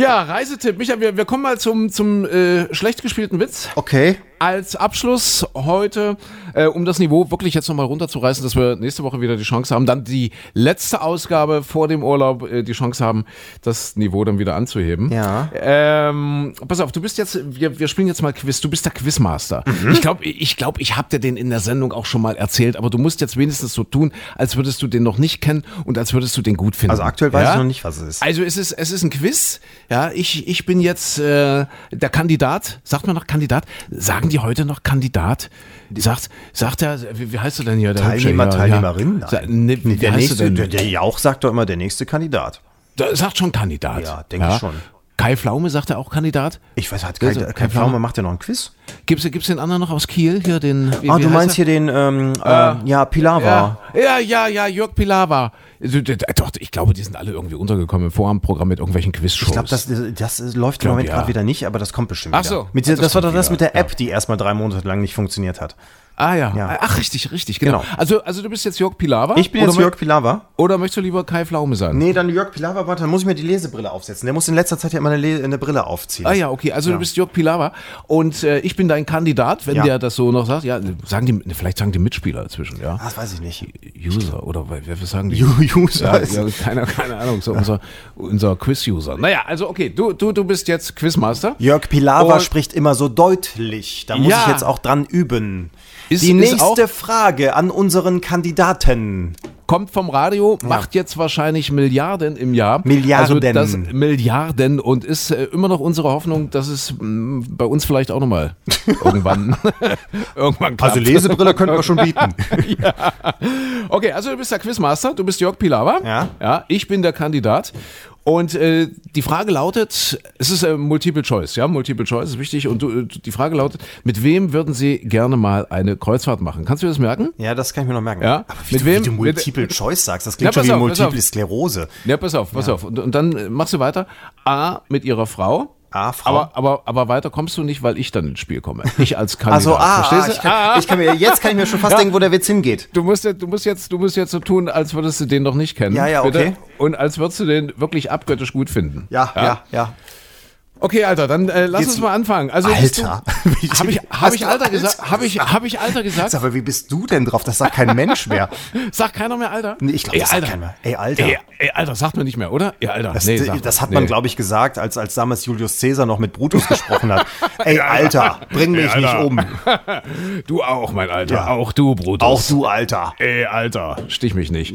S2: Ja, Reisetipp. Micha, wir, wir kommen mal zum, zum äh, schlecht gespielten Witz.
S3: Okay.
S2: Als Abschluss heute, äh, um das Niveau wirklich jetzt nochmal runterzureißen, dass wir nächste Woche wieder die Chance haben, dann die letzte Ausgabe vor dem Urlaub äh, die Chance haben, das Niveau dann wieder anzuheben.
S3: Ja.
S2: Ähm, pass auf, du bist jetzt, wir, wir spielen jetzt mal Quiz, du bist der Quizmaster.
S3: Mhm.
S2: Ich glaube, ich, glaub, ich habe dir den in der Sendung auch schon mal erzählt, aber du musst jetzt wenigstens so tun, als würdest du den noch nicht kennen und als würdest du den gut finden.
S3: Also aktuell weiß
S2: ja?
S3: ich noch nicht, was es ist.
S2: Also es ist, es ist ein Quiz. Ja, ich, ich bin jetzt äh, der Kandidat. Sagt man noch Kandidat? Sagen die heute noch Kandidat? Sagt, sagt er, wie, wie heißt du denn hier? Der
S3: Teilnehmer,
S2: Hübsche? Ja,
S3: Teilnehmerin?
S2: Ja. Sa-. Ne,
S3: der nächste, der, der Jauch sagt doch immer der nächste Kandidat.
S2: Der sagt schon Kandidat.
S3: Ja, denke ich schon.
S2: Kai Pflaume sagt er auch Kandidat.
S3: Ich weiß, hat kein,
S2: Also,
S3: kein
S2: kein
S3: Pflaume
S2: Pflaume.
S3: macht ja noch ein Quiz.
S2: Gibt's, gibt's den anderen noch aus Kiel? Hier den. Wie,
S3: Ah,
S2: wie
S3: du meinst
S2: er?
S3: hier den, ähm, äh, ja, Pilava.
S2: Ja, ja, ja, ja, Jörg Pilawa. Also, Doch, ich glaube, die sind alle irgendwie untergekommen im Vorabendprogramm mit irgendwelchen Quizshows.
S3: Ich glaube, das, das läuft im
S2: Glaub,
S3: Moment
S2: ja.
S3: gerade wieder nicht, aber das kommt bestimmt
S2: Ach
S3: wieder.
S2: so.
S3: Mit, das,
S2: das
S3: war doch das
S2: wieder,
S3: mit der App, die erstmal drei Monate lang nicht funktioniert hat.
S2: Ah ja.
S3: Ja.
S2: Ach, richtig, richtig, genau.
S3: Genau.
S2: Also, also du bist jetzt Jörg Pilawa?
S3: Ich bin jetzt Jörg Pilava.
S2: Oder möchtest du lieber Kai Pflaume sein?
S3: Nee, dann Jörg Pilava, warte, dann muss ich mir die Lesebrille aufsetzen. Der muss in letzter Zeit ja immer eine, eine Brille aufziehen.
S2: Ah ja, okay. Also du bist Jörg Pilawa und äh, ich bin dein Kandidat, wenn
S3: Ja.
S2: der das so noch sagt. Ja, sagen die, vielleicht sagen die Mitspieler dazwischen, ja.
S3: Ah, das weiß ich nicht.
S2: User oder wer, sagen die?
S3: User.
S2: Ja, ja, keine, Ahnung, so unser, unser Quiz-User. Naja, also okay, du, du, du bist jetzt Quizmaster.
S3: Jörg Pilawa
S2: Und-
S3: spricht immer so deutlich. Da muss
S2: Ja.
S3: ich jetzt auch dran üben.
S2: Ist-
S3: die
S2: ist
S3: nächste
S2: auch-
S3: Frage an unseren Kandidaten.
S2: Kommt vom Radio, macht jetzt wahrscheinlich Milliarden im Jahr.
S3: Milliarden.
S2: Also das, Milliarden und ist äh, immer noch unsere Hoffnung, dass es mh, bei uns vielleicht auch nochmal irgendwann, irgendwann klappt.
S3: Also Lesebrille könnten wir schon bieten.
S2: Okay, also du bist der Quizmaster, du bist Jörg Pilawa.
S3: Ja.
S2: Ja, ich bin der Kandidat. Und äh, die Frage lautet, es ist äh, Multiple Choice, ja, Multiple Choice ist wichtig. Und du, äh, die Frage lautet, mit wem würden Sie gerne mal eine Kreuzfahrt machen? Kannst du das merken?
S3: Ja, das kann ich mir noch merken.
S2: Ja.
S3: Aber wie,
S2: Mit
S3: du,
S2: wem?
S3: wie du
S2: Mit-
S3: Multiple Choice sagst, das klingt schon
S2: pass
S3: wie
S2: auf,
S3: Multiple. Sklerose.
S2: Ja, pass auf, pass auf. Und, und dann äh, machst du weiter. A mit ihrer Frau.
S3: A, Frau.
S2: Aber, aber, aber weiter kommst du nicht, weil ich dann ins Spiel komme. Ich als Kandidat.
S3: Also, ah,
S2: Verstehst du?
S3: ich kann, ich kann mir, jetzt kann ich mir schon fast
S2: Ja.
S3: denken, wo der Witz hingeht.
S2: Du musst, jetzt, du, musst jetzt, du musst jetzt so tun, als würdest du den noch nicht kennen.
S3: Ja, ja,
S2: bitte.
S3: okay.
S2: Und als würdest du den wirklich abgöttisch gut finden.
S3: Ja, ja, ja.
S2: Okay, Alter, dann äh, lass
S3: Geht's-
S2: uns mal anfangen. Also
S3: Alter.
S2: Habe ich, hab ich Alter
S3: Alter
S2: gesagt? Habe ich, hab ich Alter gesagt?
S3: Sag mal, wie bist du denn drauf? Das sagt kein Mensch mehr.
S2: Sagt keiner mehr Alter?
S3: Nee, ich glaube, das sagt
S2: Alter.
S3: keiner mehr. Ey, Alter.
S2: Ey, ey, Alter, sagt man nicht mehr, oder? Ey, Alter.
S3: Das,
S2: nee, sagt
S3: das
S2: man.
S3: hat man,
S2: Nee.
S3: glaube ich, gesagt, als, als damals Julius Caesar noch mit Brutus gesprochen hat. Ey, Alter, bring mich
S2: Ey,
S3: nicht
S2: Alter.
S3: um.
S2: Du auch, mein Alter.
S3: Ja.
S2: Auch du, Brutus.
S3: Auch du, Alter.
S2: Ey, Alter, stich mich nicht.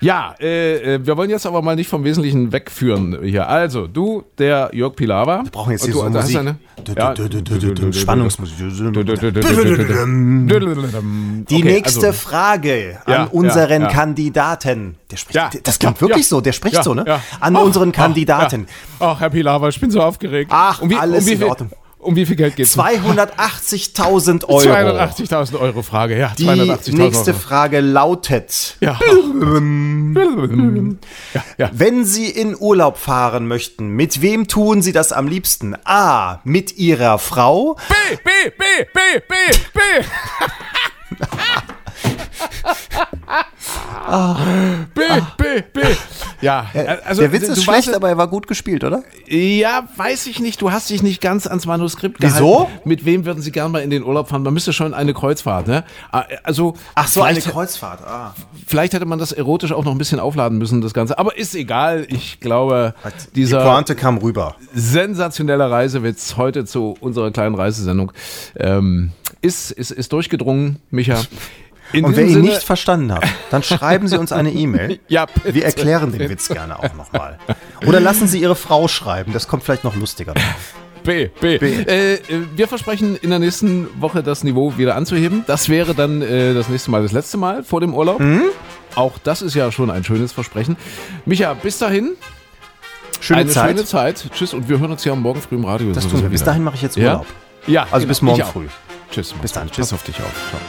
S2: Ja, äh, äh, wir wollen jetzt aber mal nicht vom Wesentlichen wegführen hier. Also, du, der Jörg Pilawa. Wir
S3: brauchen jetzt hier
S2: du,
S3: so Musik.
S2: eine- Ja.
S3: Spannungsmusik.
S2: Die
S3: nächste Frage an unseren. Kandidaten. Der spricht, das klingt wirklich so, der spricht so, ne? An unseren Kandidaten.
S2: Ach, Herr Pilawa, ich bin so aufgeregt.
S3: Ach,
S2: um wie,
S3: alles
S2: um
S3: in Ordnung.
S2: Um wie viel Geld geht's?
S3: 280.000 Euro.
S2: 280.000 Euro Frage, ja.
S3: Die
S2: 280.000
S3: nächste
S2: Euro.
S3: Frage lautet,
S2: ja, ja.
S3: wenn Sie in Urlaub fahren möchten, mit wem tun Sie das am liebsten? A. Mit Ihrer Frau.
S2: B, B, B, B, B, B. B, B, B. Ja,
S3: also der Witz ist schlecht, aber er war gut gespielt, oder?
S2: Ja, weiß ich nicht. Du hast dich nicht ganz ans Manuskript
S3: Wieso?
S2: gehalten. Mit wem würden Sie gerne mal in den Urlaub fahren? Man müsste schon eine Kreuzfahrt, ne? Ah, Also
S3: Ach so, eine
S2: vielleicht-
S3: Kreuzfahrt. Ah.
S2: Vielleicht hätte man das erotisch auch noch ein bisschen aufladen müssen, das Ganze. Aber ist egal. Ich glaube, dieser
S3: Die Pointe kam rüber.
S2: sensationelle Reisewitz heute zu unserer kleinen Reisesendung ähm, ist, ist, ist durchgedrungen, Micha. In
S3: Und wer ihn
S2: Sinne-
S3: nicht verstanden hat, dann schreiben Sie uns eine E-Mail.
S2: Ja, bitte.
S3: Wir erklären den Witz gerne auch nochmal. Oder lassen Sie Ihre Frau schreiben, das kommt vielleicht noch lustiger.
S2: B, B. Äh, äh, wir versprechen in der nächsten Woche das Niveau wieder anzuheben. Das wäre dann äh, das nächste Mal das letzte Mal vor dem Urlaub.
S3: Mhm.
S2: Auch das ist ja schon ein schönes Versprechen. Micha, bis dahin.
S3: Schöne
S2: eine
S3: Zeit.
S2: schöne Zeit. Tschüss und wir hören uns ja morgen früh im Radio.
S3: Das tun wir. Bis dahin mache ich jetzt
S2: Ja?
S3: Urlaub.
S2: Ja,
S3: Also
S2: genau.
S3: bis morgen früh.
S2: Tschüss.
S3: Bis dann.
S2: Tschüss auf dich auch. Ciao.